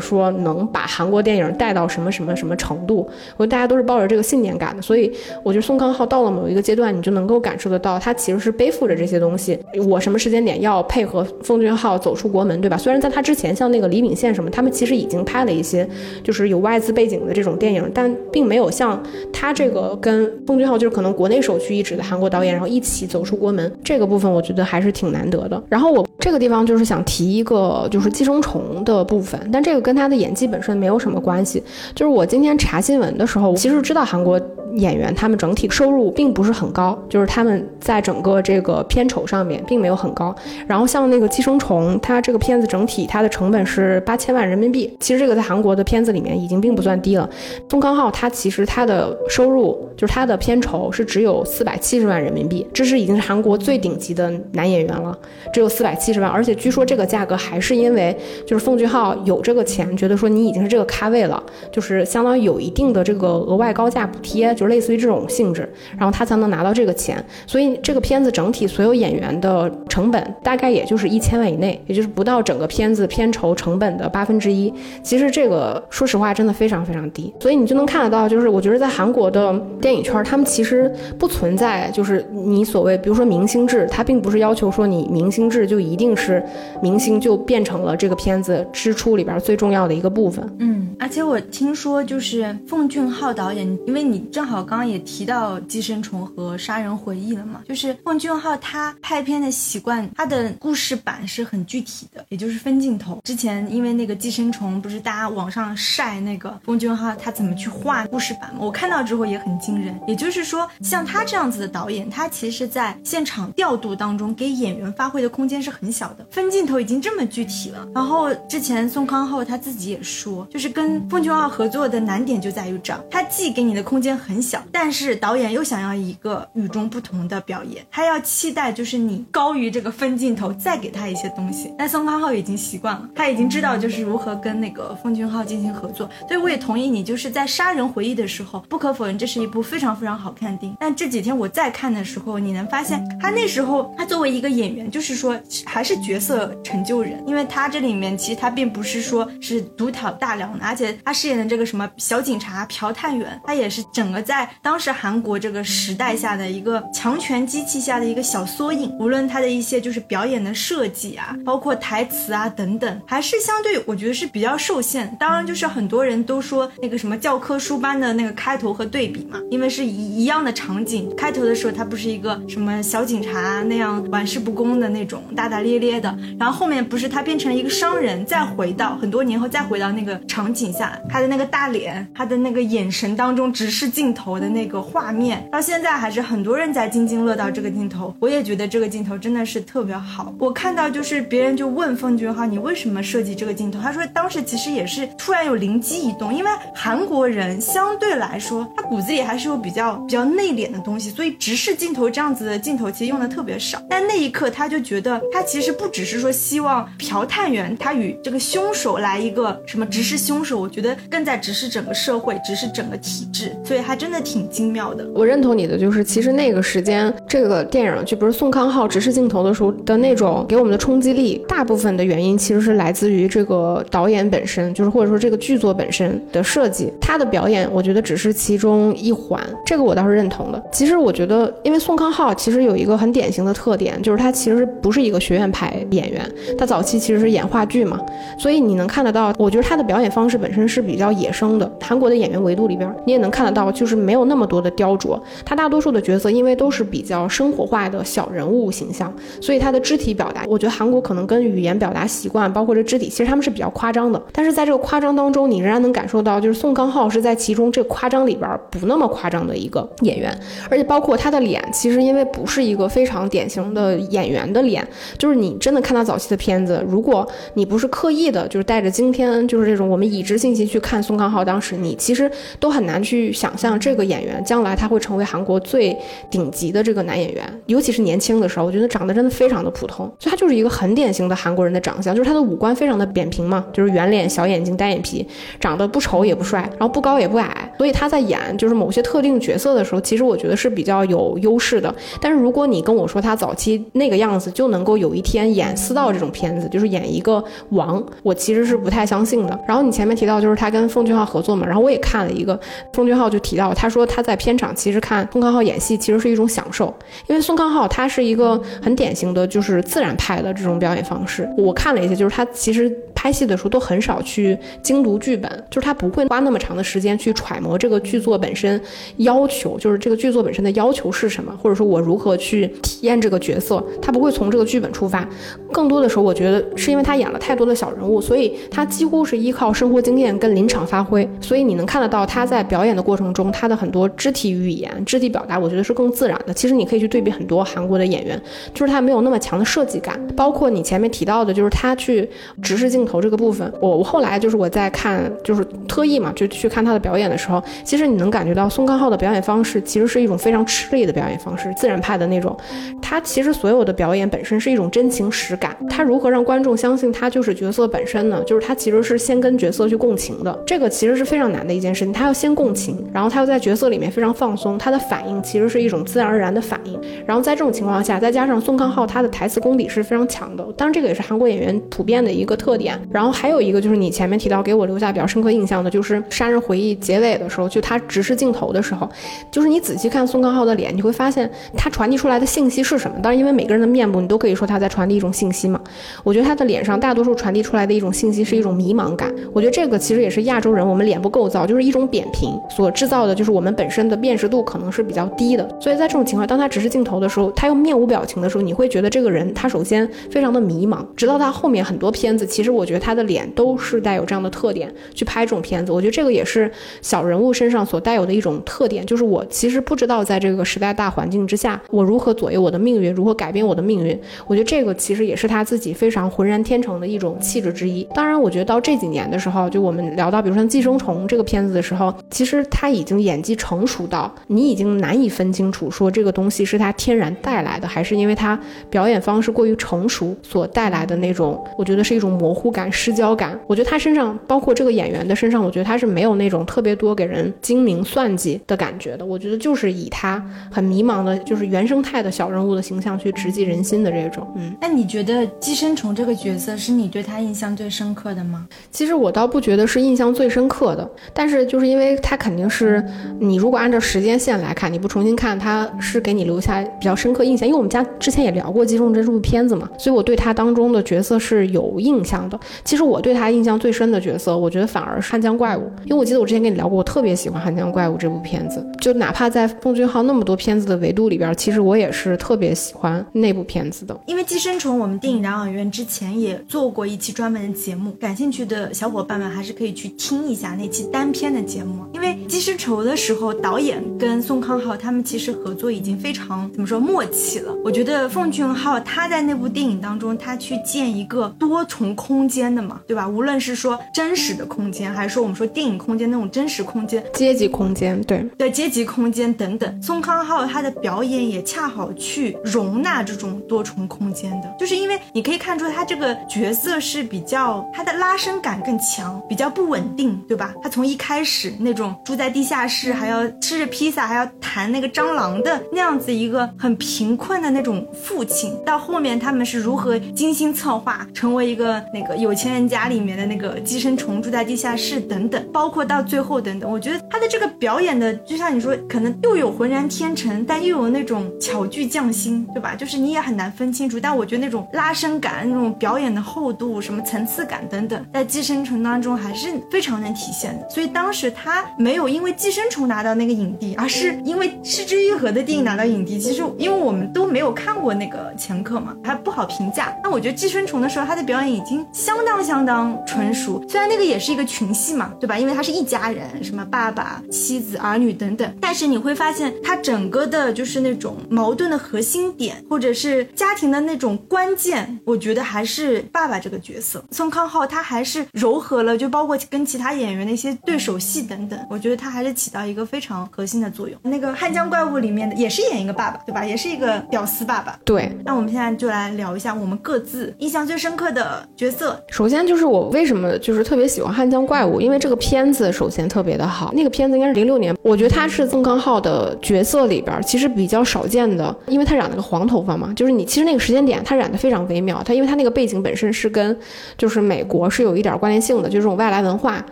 说能把韩国电影带到。到什么什么什么程度？我觉得大家都是抱着这个信念感的，所以我觉得宋康昊到了某一个阶段，你就能够感受得到，他其实是背负着这些东西。我什么时间点要配合奉俊昊走出国门，对吧？虽然在他之前，像那个李秉宪什么，他们其实已经拍了一些就是有外资背景的这种电影，但并没有像他这个跟奉俊昊就是可能国内首屈一指的韩国导演，然后一起走出国门。这个部分我觉得还是挺难得的。然后我这个地方就是想提一个就是寄生虫的部分，但这个跟他的演技本身没有什么关系。就是我今天查新闻的时候，其实知道韩国演员他们整体收入并不是很高，就是他们在整个这个片酬上面并没有很高。然后像那个《寄生虫》，它这个片子整体它的成本是八千万人民币，其实这个在韩国的片子里面已经并不算低了。宋康昊他其实他的收入就是他的片酬是只有四百七十万人民币，这是已经是韩国最顶级的男演员了，只有四百七十万。而且据说这个价格还是因为就是奉俊昊有这个钱，觉得说你已经是这个咖位了，就是。相当于有一定的这个额外高价补贴，就类似于这种性质，然后他才能拿到这个钱。所以这个片子整体所有演员的成本大概也就是一千万以内，也就是不到整个片子片酬成本的八分之一。其实这个说实话真的非常非常低。所以你就能看得到，就是我觉得在韩国的电影圈，他们其实不存在就是你所谓，比如说明星制，他并不是要求说你明星制就一定是明星就变成了这个片子支出里边最重要的一个部分。嗯，而且我听。说就是奉俊昊导演，因为你正好好刚刚也提到《寄生虫》和《杀人回忆》了嘛，就是奉俊昊他拍片的习惯，他的故事板是很具体的，也就是分镜头。之前因为那个《寄生虫》，不是大家网上晒那个奉俊昊他怎么去画故事板吗？我看到之后也很惊人。也就是说，像他这样子的导演，他其实在现场调度当中给演员发挥的空间是很小的，分镜头已经这么具体了。然后之前宋康昊他自己也说，就是跟奉俊昊合作。的难点就在于这，他既给你的空间很小，但是导演又想要一个与众不同的表演，他要期待就是你高于这个分镜头，再给他一些东西。但宋康昊已经习惯了，他已经知道就是如何跟那个奉俊昊进行合作，所以我也同意你，就是在《杀人回忆》的时候，不可否认这是一部非常非常好看的电影。但这几天我再看的时候，你能发现他那时候他作为一个演员，就是说还是角色成就人，因为他这里面其实他并不是说是独挑大梁的，而且他饰演的这个什么小警察朴探员，他也是整个在当时韩国这个时代下的一个强权机器下的一个小缩影。无论他的一些就是表演的设计啊，包括台词啊等等，还是相对我觉得是比较受限。当然，就是很多人都说那个什么教科书般的那个开头和对比嘛，因为是一一样的场景，开头的时候他不是一个什么小警察那样玩世不恭的那种大大咧咧的，然后后面不是他变成了一个商人，再回到很多年后再回到那个场景下，他的那个大脸，他的那个眼神当中直视镜头的那个画面，到现在还是很多人在津津乐道这个镜头。我也觉得这个镜头真的是特别好。我看到就是别人就问奉俊昊，你为什么设计这个镜头？他说当时其实也是突然有灵机一动，因为韩国人相对来说他骨子里还是有比较比较内敛的东西，所以直视镜头这样子的镜头其实用的特别少。但那一刻他就觉得他其实不只是说希望朴探员他与这个凶手来一个什么直视凶手，我觉得更在直视整个社会，直视整个体制，所以他真真的挺精妙的。我认同你的，就是其实那个时间这个电影就比如宋康昊直视镜头的时候的那种给我们的冲击力，大部分的原因其实是来自于这个导演本身，就是或者说这个剧作本身的设计，他的表演我觉得只是其中一环，这个我倒是认同的。其实我觉得，因为宋康昊其实有一个很典型的特点，就是他其实不是一个学院派演员，他早期其实是演话剧嘛，所以你能看得到，我觉得他的表演方式本身是比较野生的。韩国的演员维度里边，你也能看得到，就是是没有那么多的雕琢，他大多数的角色因为都是比较生活化的小人物形象，所以他的肢体表达，我觉得韩国可能跟语言表达习惯，包括这肢体，其实他们是比较夸张的。但是在这个夸张当中，你仍然能感受到，就是宋康昊是在其中这夸张里边不那么夸张的一个演员，而且包括他的脸，其实因为不是一个非常典型的演员的脸，就是你真的看他早期的片子，如果你不是刻意的，就是带着今天就是这种我们已知信息去看宋康昊，当时你其实都很难去想象这个演员将来他会成为韩国最顶级的这个男演员，尤其是年轻的时候，我觉得长得真的非常的普通，所以他就是一个很典型的韩国人的长相，就是他的五官非常的扁平嘛，就是圆脸、小眼睛、单眼皮，长得不丑也不帅，然后不高也不矮，所以他在演就是某些特定角色的时候，其实我觉得是比较有优势的。但是如果你跟我说他早期那个样子就能够有一天演私道这种片子，就是演一个王，我其实是不太相信的。然后你前面提到就是他跟奉俊昊合作嘛，然后我也看了一个，奉俊昊就提到他说他在片场其实看宋康昊演戏其实是一种享受，因为宋康昊他是一个很典型的就是自然派的这种表演方式。我看了一下，就是他其实拍戏的时候都很少去精读剧本，就是他不会花那么长的时间去揣摩这个剧作本身要求，就是这个剧作本身的要求是什么，或者说我如何去体验这个角色，他不会从这个剧本出发。更多的时候，我觉得是因为他演了太多的小人物，所以他几乎是依靠生活经验跟临场发挥。所以你能看得到他在表演的过程中，他的很多肢体语言、肢体表达，我觉得是更自然的。其实你可以去对比很多韩国的演员，就是他没有那么强的设计感。包括你前面提到的，就是他去直视镜头头这个部分，我我后来就是我在看，就是特意嘛，就去看他的表演的时候，其实你能感觉到宋康昊的表演方式其实是一种非常吃力的表演方式，自然派的那种。他其实所有的表演本身是一种真情实感。他如何让观众相信他就是角色本身呢？就是他其实是先跟角色去共情的，这个其实是非常难的一件事情。他要先共情，然后他又在角色里面非常放松，他的反应其实是一种自然而然的反应。然后在这种情况下，再加上宋康昊他的台词功底是非常强的，当然这个也是韩国演员普遍的一个特点。然后还有一个就是你前面提到给我留下比较深刻印象的，就是《杀人回忆》结尾的时候，就他直视镜头的时候，就是你仔细看宋康昊的脸，你会发现他传递出来的信息是什么？当然，因为每个人的面部，你都可以说他在传递一种信息嘛。我觉得他的脸上大多数传递出来的一种信息是一种迷茫感。我觉得这个其实也是亚洲人我们脸部构造就是一种扁平所制造的，就是我们本身的辨识度可能是比较低的。所以在这种情况，当他直视镜头的时候，他又面无表情的时候，你会觉得这个人他首先非常的迷茫，直到他后面很多片子，其实我觉得。他的脸都是带有这样的特点去拍这种片子。我觉得这个也是小人物身上所带有的一种特点，就是我其实不知道在这个时代大环境之下，我如何左右我的命运，如何改变我的命运。我觉得这个其实也是他自己非常浑然天成的一种气质之一。当然，我觉得到这几年的时候，就我们聊到比如说《寄生虫》这个片子的时候，其实他已经演技成熟到你已经难以分清楚说这个东西是他天然带来的，还是因为他表演方式过于成熟所带来的那种，我觉得是一种模糊感、失焦感。我觉得他身上，包括这个演员的身上，我觉得他是没有那种特别多给人精明算计的感觉的。我觉得就是以他很迷茫的，就是原生态的小人物的形象去直击人心的这种。嗯，那你觉得寄生虫这个角色是你对他印象最深刻的吗？其实我倒不觉得是印象最深刻的，但是就是因为他肯定是你如果按照时间线来看，你不重新看，他是给你留下比较深刻印象。因为我们家之前也聊过《寄生虫》这部片子嘛，所以我对他当中的角色是有印象的。其实我对他印象最深的角色，我觉得反而是《汉江怪物》，因为我记得我之前跟你聊过，我特别喜欢《汉江怪物》这部片子。就哪怕在奉俊昊那么多片子的维度里边，其实我也是特别喜欢那部片子的。因为《寄生虫》，我们电影疗养院之前也做过一期专门的节目，感兴趣的小伙伴们还是可以去听一下那期单片的节目。因为《寄生虫》的时候，导演跟宋康昊他们其实合作已经非常怎么说默契了。我觉得奉俊昊他在那部电影当中，他去建一个多重空间的嘛，对吧？无论是说真实的空间，还是说我们说电影空间那种真实空间、阶级空间，对对阶级空间等等，宋康昊他的表演也恰好去容纳这种多重空间的，就是因为你可以看出他这个角色是比较他的拉伸感更强，比较不稳定，对吧？他从一开始那种住在地下室，还要吃着披萨，还要弹那个蟑螂的那样子一个很贫困的那种父亲，到后面他们是如何精心策划成为一个那个有钱人家里面的那个寄生虫住在地下室等等，包括到最后等等，我觉得他的这个表演的，就像你说，可能又有浑然天成，但又有那种巧具匠心，对吧？就是你也很难分清楚。但我觉得那种拉伸感、那种表演的厚度、什么层次感等等，在寄生虫当中还是非常能体现的。所以当时他没有因为寄生虫拿到那个影帝，而是因为失之愈合的电影拿到影帝。其实因为我们都没有看过那个前科嘛，还不好评价。那我觉得寄生虫的时候，他的表演已经相当相当纯熟。虽然那个也是一个群戏嘛，对吧？因为他是一家人，什么爸爸、妻子、儿女等等。但是你会发现，他整个的就是那种矛盾的核心点，或者是家庭的那种关键，我觉得还是爸爸这个角色。宋康昊他还是柔和了，就包括跟其他演员的一些对手戏等等，我觉得他还是起到一个非常核心的作用。那个《汉江怪物》里面的也是演一个爸爸，对吧？也是一个屌丝爸爸。对。那我们现在就来聊一下我们各自印象最深刻的角色。首先就是我为什么就是特别喜欢《汉江怪物》，因为这个片子首先特别的好。那个片子应该是零六年，我觉得他是宋康昊的角色里边其实比较少见的，因为他染了个黄头发嘛，就是你其实那个时间点他染的非常微妙，他因为他那个背景本身是跟就是美国是有一点关联性的，就是这种外来文化，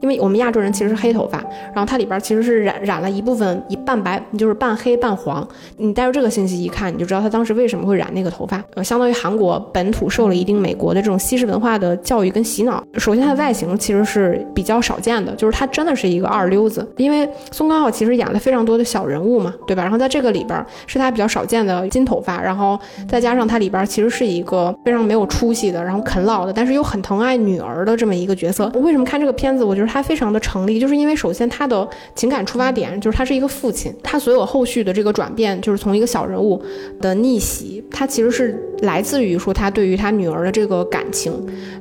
因为我们亚洲人其实是黑头发，然后它里边其实是染染了一部分一半白，就是半黑半黄。你带着这个信息一看，你就知道他当时为什么会染那个头发，呃，相当于韩国本土受了一定美国的这种西式文化的教育跟洗脑。首先他的外形其实是比较少见的，就是他真的是一个二流子，因为宋康昊其实演了非常多的小人物嘛，对吧？然后在这个里边是他比较少见的金头发，然后再加上他里边其实是一个非常没有出息的，然后啃老的，但是又很疼爱女儿的这么一个角色。我为什么看这个片子？我觉得他非常的成立，就是因为首先他的情感出发点就是他是一个父亲，他所有后续的这个转变就是从一个小人物的逆袭，他其实是来自于说他对于他女儿的这个感情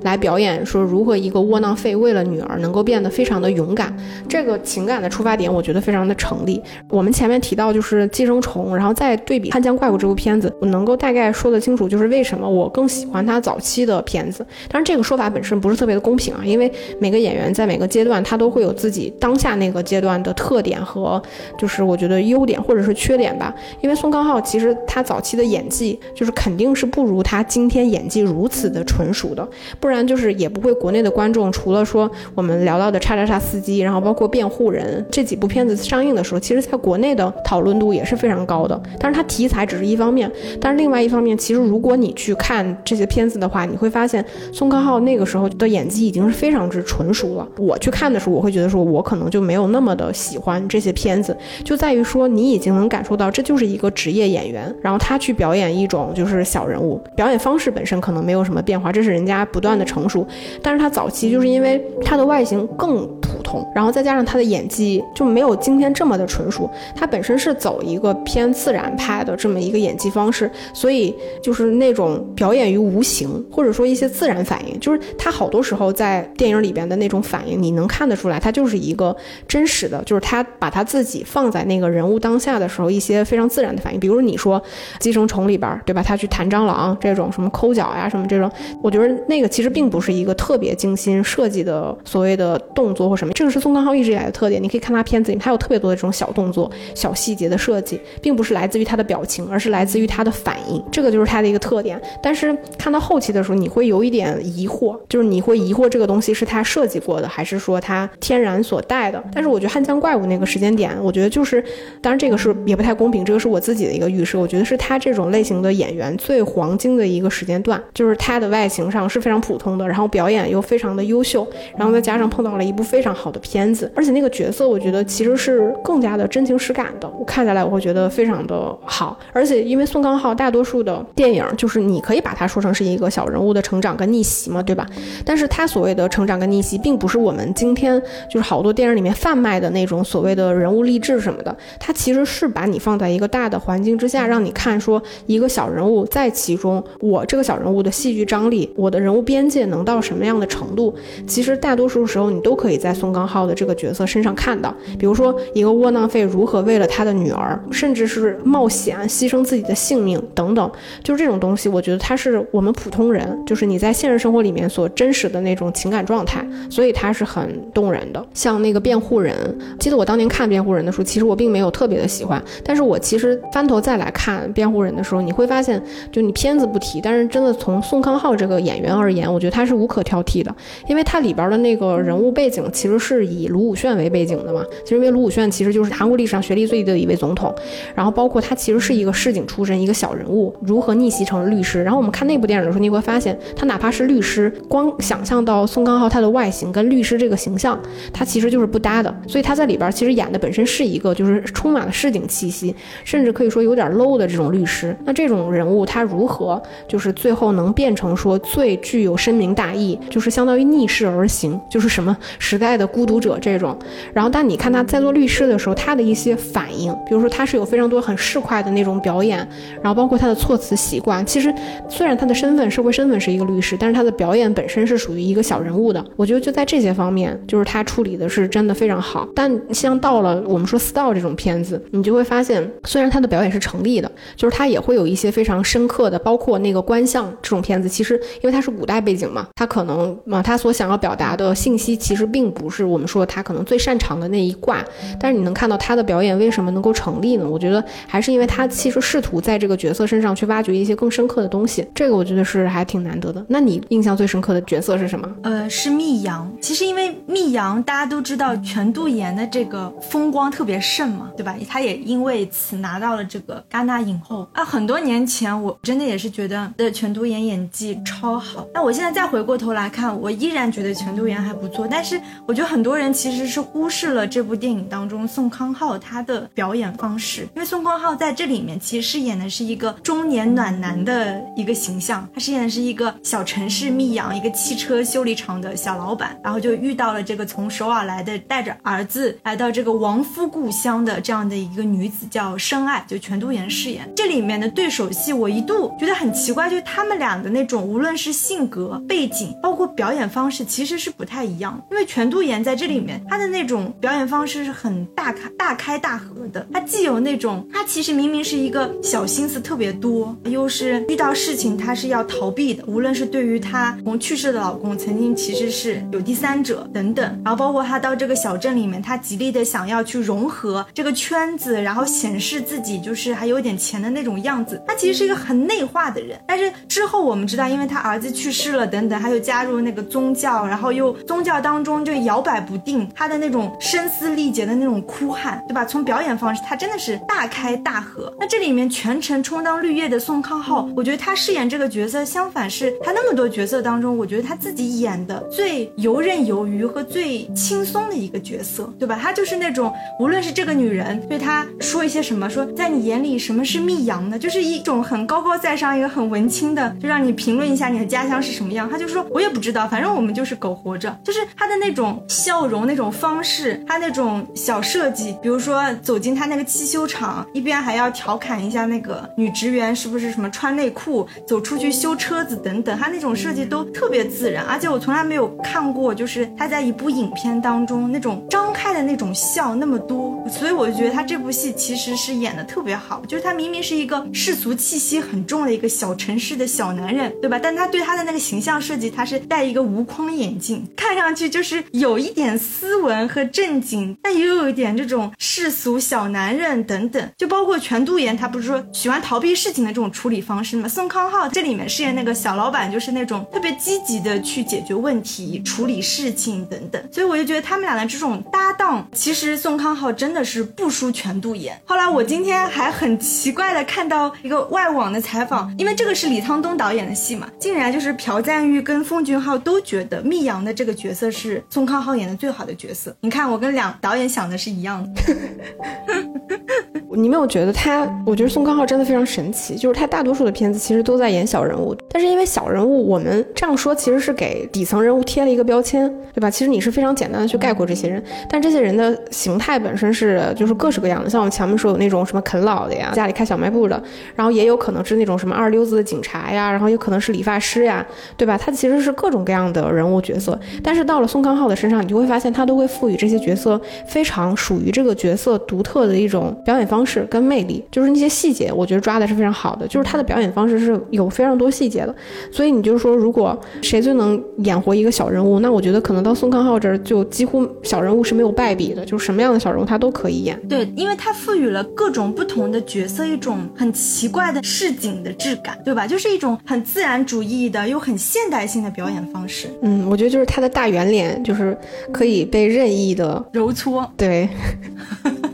来表演，说如何一个窝囊废为了女儿能够变得非常的勇敢，这个情感的出发点我觉得非常的成立。我们前面提到就是寄生虫，然后再对比《汉江怪物》这部片子，我能够大概说得清楚，就是为什么我更喜欢他早期的片子。当然这个说法本身不是特别的公平啊，因为每个演员在每个阶段他都会有自己当下那个阶段的特点和就是我觉得优点或者是缺点吧。因为宋康昊其实他早期的演技就是肯定是不如他今天演技如此的纯熟的，不然就是也不会国内的观众除了说我们聊到的叉叉叉司机，然后包括辩护人这几部片子上映的时候，其实在国内的讨论度也是非常高的。但是它题材只是一方面，但是另外一方面，其实如果你去看这些片子的话，你会发现宋康昊那个时候的演技已经是非常之纯熟了。我去看的时候，我会觉得说，我可能就没有那么的喜欢这些片子，就在于说你已经能感受到这就是一个职业演员，然后他去表演一种就是小人物，表演方式本身可能没有什么变化，这是人家不断的成熟。但是他早期就是因为他的外形更普通，然后再加上他的演技就没有今天这么的纯熟，他本身是走一个偏自然派的这么一个演技方式，所以就是那种表演于无形，或者说一些自然反应，就是他好多时候在电影里边的那种反应，你能看得出来，他就是一个真实的，就是他把他自己放在那个人物当下的时候，一些非常自然的反应，比如你说《寄生虫》里边，对吧？他去弹蟑螂螂这种什么抠脚呀什么这种，我觉得那个其实并不是一个特别精心设计的所谓的动作或什么，这个是宋康昊一直以来的特点。你可以看他片子里，他有特别多的这种小动作、小细节的设计，并不是来自于他的表情，而是来自于他的反应，这个就是他的一个特点。但是看到后期的时候，你会有一点疑惑，就是你会疑惑这个东西是他设计过的，还是说他天然所带的？但是我觉得《汉江怪物》那个时间点，我觉得就是，当然这个是也不太公平，这个是我自己的一个预设，我觉得是他这种类型的演员最黄金的一个时间段，就是他的外形上是非常普通的，然后表演又非常的优秀，然后再加上碰到了一部非常好的片子，而且那个角色我觉得其实是更加的真情实感的，我看下来我会觉得非常的好，而且因为宋康昊大多数的电影就是你可以把它说成是一个小人物的成长跟逆袭嘛，对吧？但是他所谓的成长跟逆袭，并不是我们今天就是好多电影里面贩卖的那种所谓的人物励志什么的，他其实是把你放在一个大的环境之下，让你看说一个小人物在其中，我这个小人物的戏剧张力，我的人物边界能到什么样的程度？其实大多数时候你都可以在宋康昊的这个角色身上看到，比如说一个窝囊废如何为了他的女儿，甚至是冒险牺牲自己的性命等等，就是这种东西，我觉得他是我们普通人，就是你在现实生活里面所真实的那种情感状态，所以他是很动人的。像那个辩护人，记得我当年看辩护人的时候，其实我并没有特别的喜欢，但是我其实翻头再来看辩护人的时候，你会发现，就你片子不提，但是真的从宋康昊这个演员而言，我觉得他是无可挑剔的，因为他里边的那个人物背景其实是以卢武铉为背景的嘛，其实因为卢武铉其实就是韩国历史上学历最低的一位总统，然后包括他其实是一个市井出身，一个小人物，如何逆袭成了律师，然后我们看那部电影的时候，你会发现他哪怕是律师，光想象到宋康昊他的外形跟律师这个形象，他其实就是不搭的，所以他在里边其实演的本身是一个就是充满了市井气息，甚至可以说有点 low 的这种律师，那这种人物他如如何就是最后能变成说最具有深明大义，就是相当于逆势而行，就是什么时代的孤独者这种，然后但你看他在做律师的时候，他的一些反应，比如说他是有非常多很市侩的那种表演，然后包括他的措辞习惯，其实虽然他的身份社会身份是一个律师，但是他的表演本身是属于一个小人物的，我觉得就在这些方面，就是他处理的是真的非常好。但像到了我们说《四道》这种片子，你就会发现，虽然他的表演是成立的，就是他也会有一些非常深刻的，包括那个观象这种片子，其实因为它是古代背景嘛，他可能啊，他所想要表达的信息其实并不是我们说他可能最擅长的那一卦，但是你能看到他的表演为什么能够成立呢？我觉得还是因为他其实试图在这个角色身上去挖掘一些更深刻的东西，这个我觉得是还挺难得的。那你印象最深刻的角色是什么？呃，是密阳。其实因为密阳大家都知道全度妍的这个风光特别盛嘛，对吧？他也因为此拿到了这个戛纳影后啊。很多年前我真的也是觉得的全度妍演技超好，那我现在再回过头来看，我依然觉得全度妍还不错。但是我觉得很多人其实是忽视了这部电影当中宋康昊他的表演方式，因为宋康昊在这里面其实饰演的是一个中年暖男的一个形象，他饰演的是一个小城市密阳一个汽车修理厂的小老板，然后就遇到了这个从首尔来的带着儿子来到这个亡夫故乡的这样的一个女子，叫深爱，就全度妍饰演。这里面的对手戏，我一度觉得很奇怪，就是他们俩的那种无论是性格、背景，包括表演方式，其实是不太一样。因为全度妍在这里面，她的那种表演方式是很大开大开大合的，她既有那种，她其实明明是一个小心思特别多，又是遇到事情她是要逃避的，无论是对于她从去世的老公，曾经其实是有第三者等等，然后包括她到这个小镇里面，她极力的想要去融合这个圈子，然后显示自己就是还有点钱的那种样子，她其实是一个很内化的人。但是之后我们知道，因为他儿子去世了等等，他又加入那个宗教，然后又宗教当中就摇摆。摆不定，他的那种声嘶力竭的那种哭喊，对吧？从表演方式，他真的是大开大合。那这里面全程充当绿叶的宋康昊，我觉得他饰演这个角色，相反是他那么多角色当中，我觉得他自己演的最游刃有余和最轻松的一个角色，对吧？他就是那种无论是这个女人对他说一些什么，说在你眼里什么是密阳呢？就是一种很高高在上，一个很文青的，就让你评论一下你的家乡是什么样。他就说，我也不知道，反正我们就是苟活着。就是他的那种笑容，那种方式，他那种小设计，比如说走进他那个汽修厂，一边还要调侃一下那个女职员是不是什么穿内裤走出去修车子等等，他那种设计都特别自然。而且我从来没有看过，就是他在一部影片当中那种张开的那种笑那么多，所以我就觉得他这部戏其实是演的特别好。就是他明明是一个世俗气息很重的一个小城市的小男人，对吧？但他对他的那个形象设计，他是戴一个无框眼镜，看上去就是有一点斯文和正经，但又有一点这种世俗小男人等等。就包括全度妍，他不是说喜欢逃避事情的这种处理方式吗？宋康昊这里面饰演那个小老板，就是那种特别积极的去解决问题、处理事情等等。所以我就觉得他们俩的这种搭档，其实宋康昊真的是不输全度妍。后来我今天还很奇怪的看到一个外网的采访，因为这个是李沧东导演的戏嘛，竟然就是朴赞玉跟奉俊昊都觉得密阳的这个角色是宋康昊演的最好的角色。你看，我跟两导演想的是一样的。你没有觉得他？我觉得宋康昊真的非常神奇，就是他大多数的片子其实都在演小人物，但是因为小人物，我们这样说其实是给底层人物贴了一个标签，对吧？其实你是非常简单的去概括这些人，但这些人的形态本身是就是各式各样的，像我们前面说有那种什么啃老的呀，家里开小卖部的，然后也有可能是那种什么二溜子的警察呀，然后也可能是理发师呀，对吧？他其实是各种各样的人物角色，但是到了宋康昊的身上，你就会发现他都会赋予这些角色非常属于这个角色独特的一种表演方式跟魅力，就是那些细节，我觉得抓的是非常好的，就是他的表演方式是有非常多细节的，所以你就是说，如果谁最能演活一个小人物，那我觉得可能到宋康昊这儿就几乎小人物是没有败笔的，就是什么样的小人物他都可以演。对，因为他赋予了各种不同的角色一种很奇怪的市井的质感，对吧？就是一种很自然主义的又很现代性的表演方式。嗯，我觉得就是他的大圆脸，就是可以被任意的揉搓。对。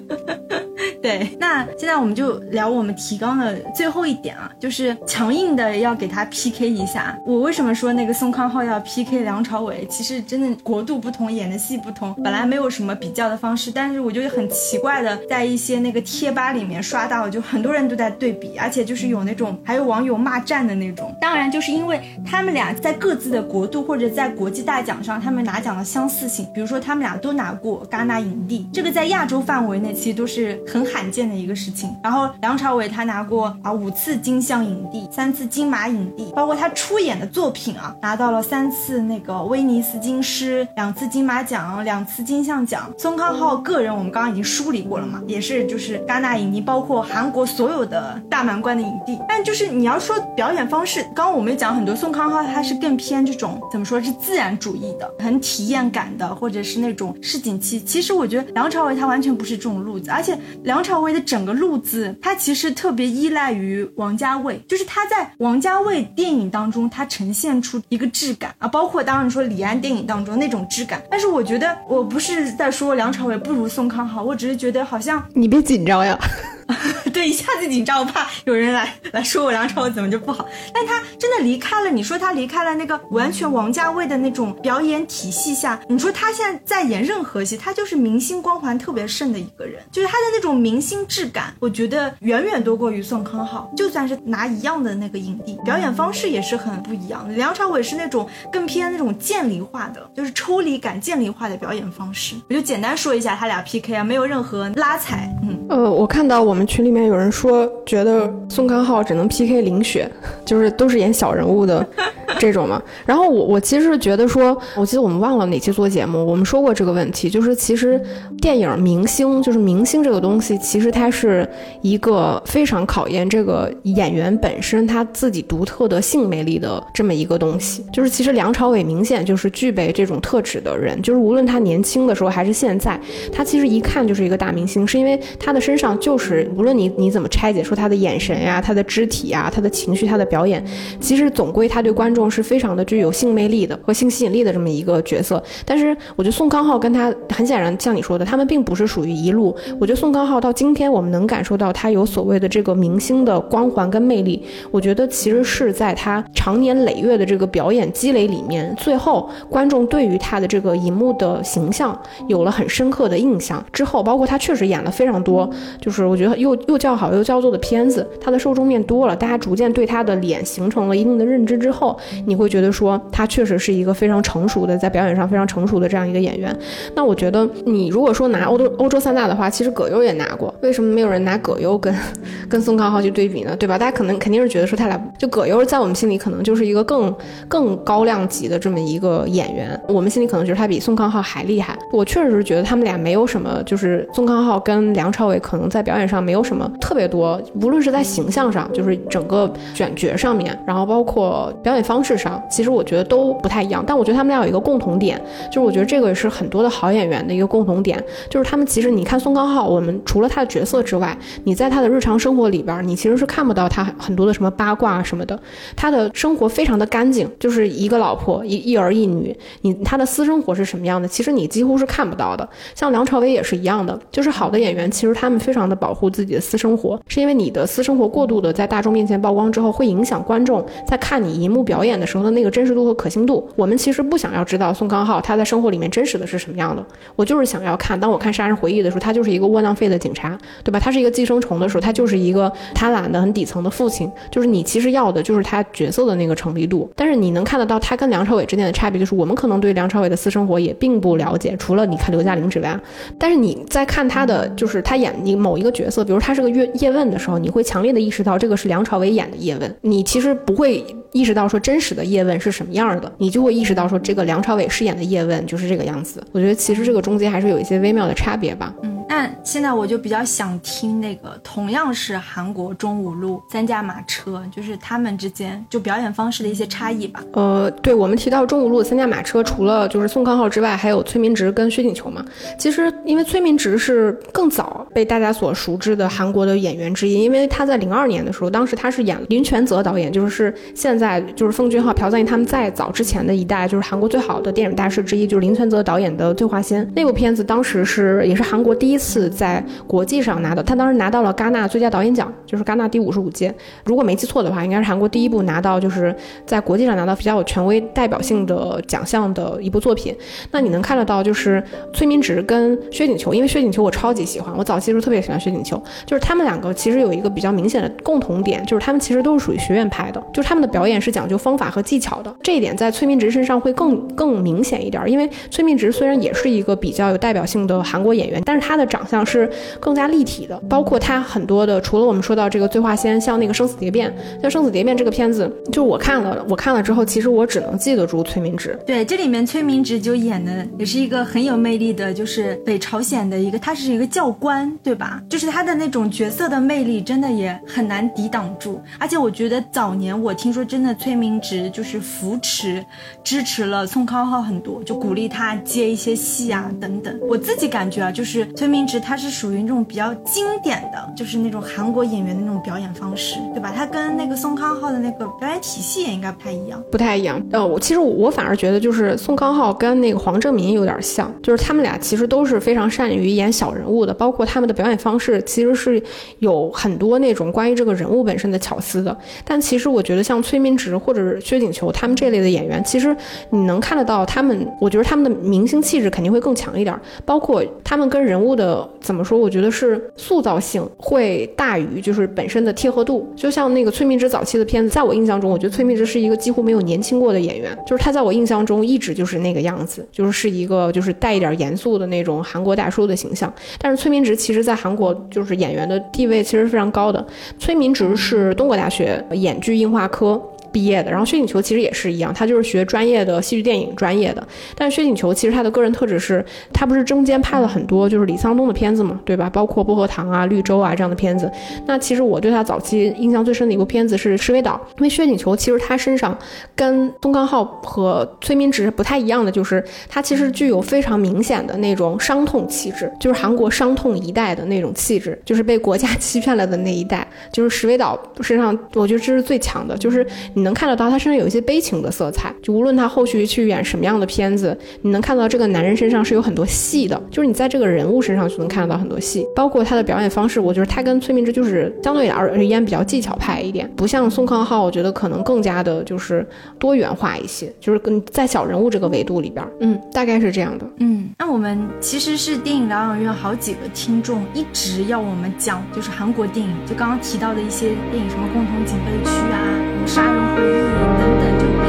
对，那现在我们就聊我们提纲的最后一点啊，就是强硬的要给他 PK 一下。我为什么说那个宋康昊要 PK 梁朝伟？其实真的国度不同，演的戏不同，本来没有什么比较的方式。但是我就很奇怪的，在一些那个贴吧里面刷到，就很多人都在对比，而且就是有那种还有网友骂战的那种。当然，就是因为他们俩在各自的国度或者在国际大奖上，他们拿奖的相似性，比如说他们俩都拿过戛纳影帝，这个在亚洲范围内其实都是很。罕罕见的一个事情。然后梁朝伟他拿过啊五次金像影帝，三次金马影帝，包括他出演的作品啊，拿到了三次那个威尼斯金狮，两次金马奖，两次金像奖。宋康昊个人我们刚刚已经梳理过了嘛，也是就是戛纳影帝，包括韩国所有的大满贯的影帝。但就是你要说表演方式，刚刚我们讲很多，宋康昊他是更偏这种怎么说是自然主义的，很体验感的，或者是那种市井气。其实我觉得梁朝伟他完全不是这种路子，而且梁。梁朝伟的整个路子，他其实特别依赖于王家卫，就是他在王家卫电影当中，他呈现出一个质感啊，包括当然说李安电影当中那种质感。但是我觉得我不是在说梁朝伟不如宋康好，我只是觉得好像你别紧张呀。对，一下子紧张，我怕有人来来说我梁朝伟怎么就不好。但他真的离开了，你说他离开了那个完全王家卫的那种表演体系下，你说他现在在演任何戏，他就是明星光环特别盛的一个人，就是他的那种明星质感，我觉得远远多过于宋康昊。就算是拿一样的那个影帝，表演方式也是很不一样的。梁朝伟是那种更偏那种渐离化的，就是抽离感渐离化的表演方式。我就简单说一下他俩 PK 啊，没有任何拉踩。嗯，呃，我看到我们群里面有人说，觉得宋康昊只能 PK 林雪，就是都是演小人物的这种嘛。然后我我其实觉得说，我记得我们忘了哪期做节目，我们说过这个问题，就是其实电影明星，就是明星这个东西，其实它是一个非常考验这个演员本身他自己独特的性魅力的这么一个东西。就是其实梁朝伟明显就是具备这种特质的人，就是无论他年轻的时候还是现在，他其实一看就是一个大明星，是因为他的身上就是无论你你。怎么拆解？说他的眼神呀，他的肢体呀，他的情绪，他的表演，其实总归他对观众是非常的具有性魅力的和性吸引力的这么一个角色。但是我觉得宋康昊跟他很显然像你说的，他们并不是属于一路。我觉得宋康昊到今天我们能感受到他有所谓的这个明星的光环跟魅力，我觉得其实是在他长年累月的这个表演积累里面，最后观众对于他的这个荧幕的形象有了很深刻的印象之后，包括他确实演了非常多，就是我觉得又又叫好又叫座的片子，他的受众面多了，大家逐渐对他的脸形成了一定的认知之后，你会觉得说他确实是一个非常成熟的，在表演上非常成熟的这样一个演员。那我觉得你如果说拿欧洲欧洲三大的话，其实葛优也拿过，为什么没有人拿葛优跟跟宋康昊去对比呢？对吧？大家可能肯定是觉得说他俩就葛优在我们心里可能就是一个更更高量级的这么一个演员，我们心里可能觉得他比宋康昊还厉害。我确实是觉得他们俩没有什么，就是宋康昊跟梁朝伟可能在表演上没有什么特别多，无论是在形象上，就是整个选角上面，然后包括表演方式上，其实我觉得都不太一样。但我觉得他们俩有一个共同点，就是我觉得这个也是很多的好演员的一个共同点，就是他们其实你看宋康昊，我们除了他的角色之外，你在他的日常生活里边，你其实是看不到他很多的什么八卦什么的，他的生活非常的干净，就是一个老婆一一儿一女，你他的私生活是什么样的，其实你几乎是看不到的。像梁朝伟也是一样的，就是好的演员，其实他们非常的保护自己的私生活，是因为你的私生活过度的在大众面前曝光之后，会影响观众在看你荧幕表演的时候的那个真实度和可信度。我们其实不想要知道宋康昊他在生活里面真实的是什么样的，我就是想要看，当我看《杀人回忆》的时候，他就是一个窝囊废的警察，对吧？他是一个寄生虫的时候，他就是一个贪婪的很底层的父亲，就是你其实要的就是他角色的那个成立度。但是你能看得到他跟梁朝伟之间的差别，就是我们可能对梁朝伟的私生活也并不了解，除了你看刘嘉玲之外，但是你在看他的就是他演你某一个角色，比如他是个叶叶问的时候，你会强烈的意识到这个是梁朝伟演的叶问，你其实不会意识到说真实的叶问是什么样的，你就会意识到说这个梁朝伟饰演的叶问就是这个样子。我觉得其实这个中间还是有一些微妙的差别吧。那现在我就比较想听那个同样是韩国中五路三驾马车，就是他们之间就表演方式的一些差异吧。呃，对我们提到中五路三驾马车，除了就是宋康昊之外，还有崔民植跟薛景求嘛。其实因为崔民植是更早被大家所熟知的韩国的演员之一，因为他在零二年的时候，当时他是演林权泽导演，就是现在就是奉俊昊、朴赞郁他们在早之前的一代，就是韩国最好的电影大师之一，就是林权泽导演的《醉花仙》那部片子，当时是也是韩国第一次在国际上拿到，他当时拿到了戛纳最佳导演奖，就是戛纳第五十五届，如果没记错的话，应该是韩国第一部拿到就是在国际上拿到比较有权威代表性的奖项的一部作品。那你能看得到，就是崔明植跟薛景求，因为薛景求我超级喜欢，我早期时候特别喜欢薛景求，就是他们两个其实有一个比较明显的共同点，就是他们其实都是属于学院派的，就是他们的表演是讲究方法和技巧的，这一点在崔明植身上会更更明显一点，因为崔明植虽然也是一个比较有代表性的韩国演员，但是他的长相是更加立体的，包括他很多的，除了我们说到这个《醉话仙》，像那个《生死蝶变》，像《生死蝶变》这个片子，就我看了，我看了之后，其实我只能记得住崔明植。对，这里面崔明植就演的也是一个很有魅力的，就是北朝鲜的一个，他是一个教官，对吧？就是他的那种角色的魅力，真的也很难抵挡住。而且我觉得早年我听说，真的崔明植就是扶持、支持了宋康昊很多，就鼓励他接一些戏啊等等。我自己感觉啊，就是崔明民植他是属于那种比较经典的，就是那种韩国演员的那种表演方式，对吧？他跟那个宋康昊的那个表演体系也应该不太一样，不太一样。呃，我其实我反而觉得，就是宋康昊跟那个黄正民有点像，就是他们俩其实都是非常善于演小人物的，包括他们的表演方式其实是有很多那种关于这个人物本身的巧思的。但其实我觉得像崔民植或者是薛景求他们这类的演员，其实你能看得到他们，我觉得他们的明星气质肯定会更强一点，包括他们跟人物的呃怎么说，我觉得是塑造性会大于就是本身的贴合度。就像那个崔明植早期的片子，在我印象中，我觉得崔明植是一个几乎没有年轻过的演员，就是他在我印象中一直就是那个样子，就是是一个就是带一点严肃的那种韩国大叔的形象。但是崔明植其实在韩国就是演员的地位其实非常高的。崔明植是东国大学演剧映画科。毕业的，然后薛景求其实也是一样，他就是学专业的戏剧电影专业的。但薛景求其实他的个人特质是，他不是中间拍了很多就是李沧东的片子嘛，对吧？包括薄荷糖啊、绿洲啊这样的片子。那其实我对他早期印象最深的一部片子是《石尾岛》，因为薛景求其实他身上跟宋康昊和崔明植不太一样的，就是他其实具有非常明显的那种伤痛气质，就是韩国伤痛一代的那种气质，就是被国家欺骗了的那一代，就是石尾岛身上，我觉得这是最强的，就是。你能看得到他身上有一些悲情的色彩。就无论他后续去演什么样的片子，你能看到这个男人身上是有很多戏的，就是你在这个人物身上就能看得到很多戏，包括他的表演方式。我觉得他跟崔明植就是相对而言比较技巧派一点，不像宋康昊，我觉得可能更加的就是多元化一些，就是跟在小人物这个维度里边，嗯，大概是这样的。嗯，那我们其实是电影疗养院好几个听众一直要我们讲，就是韩国电影，就刚刚提到的一些电影，什么共同警备区啊，杀人回忆等等，就被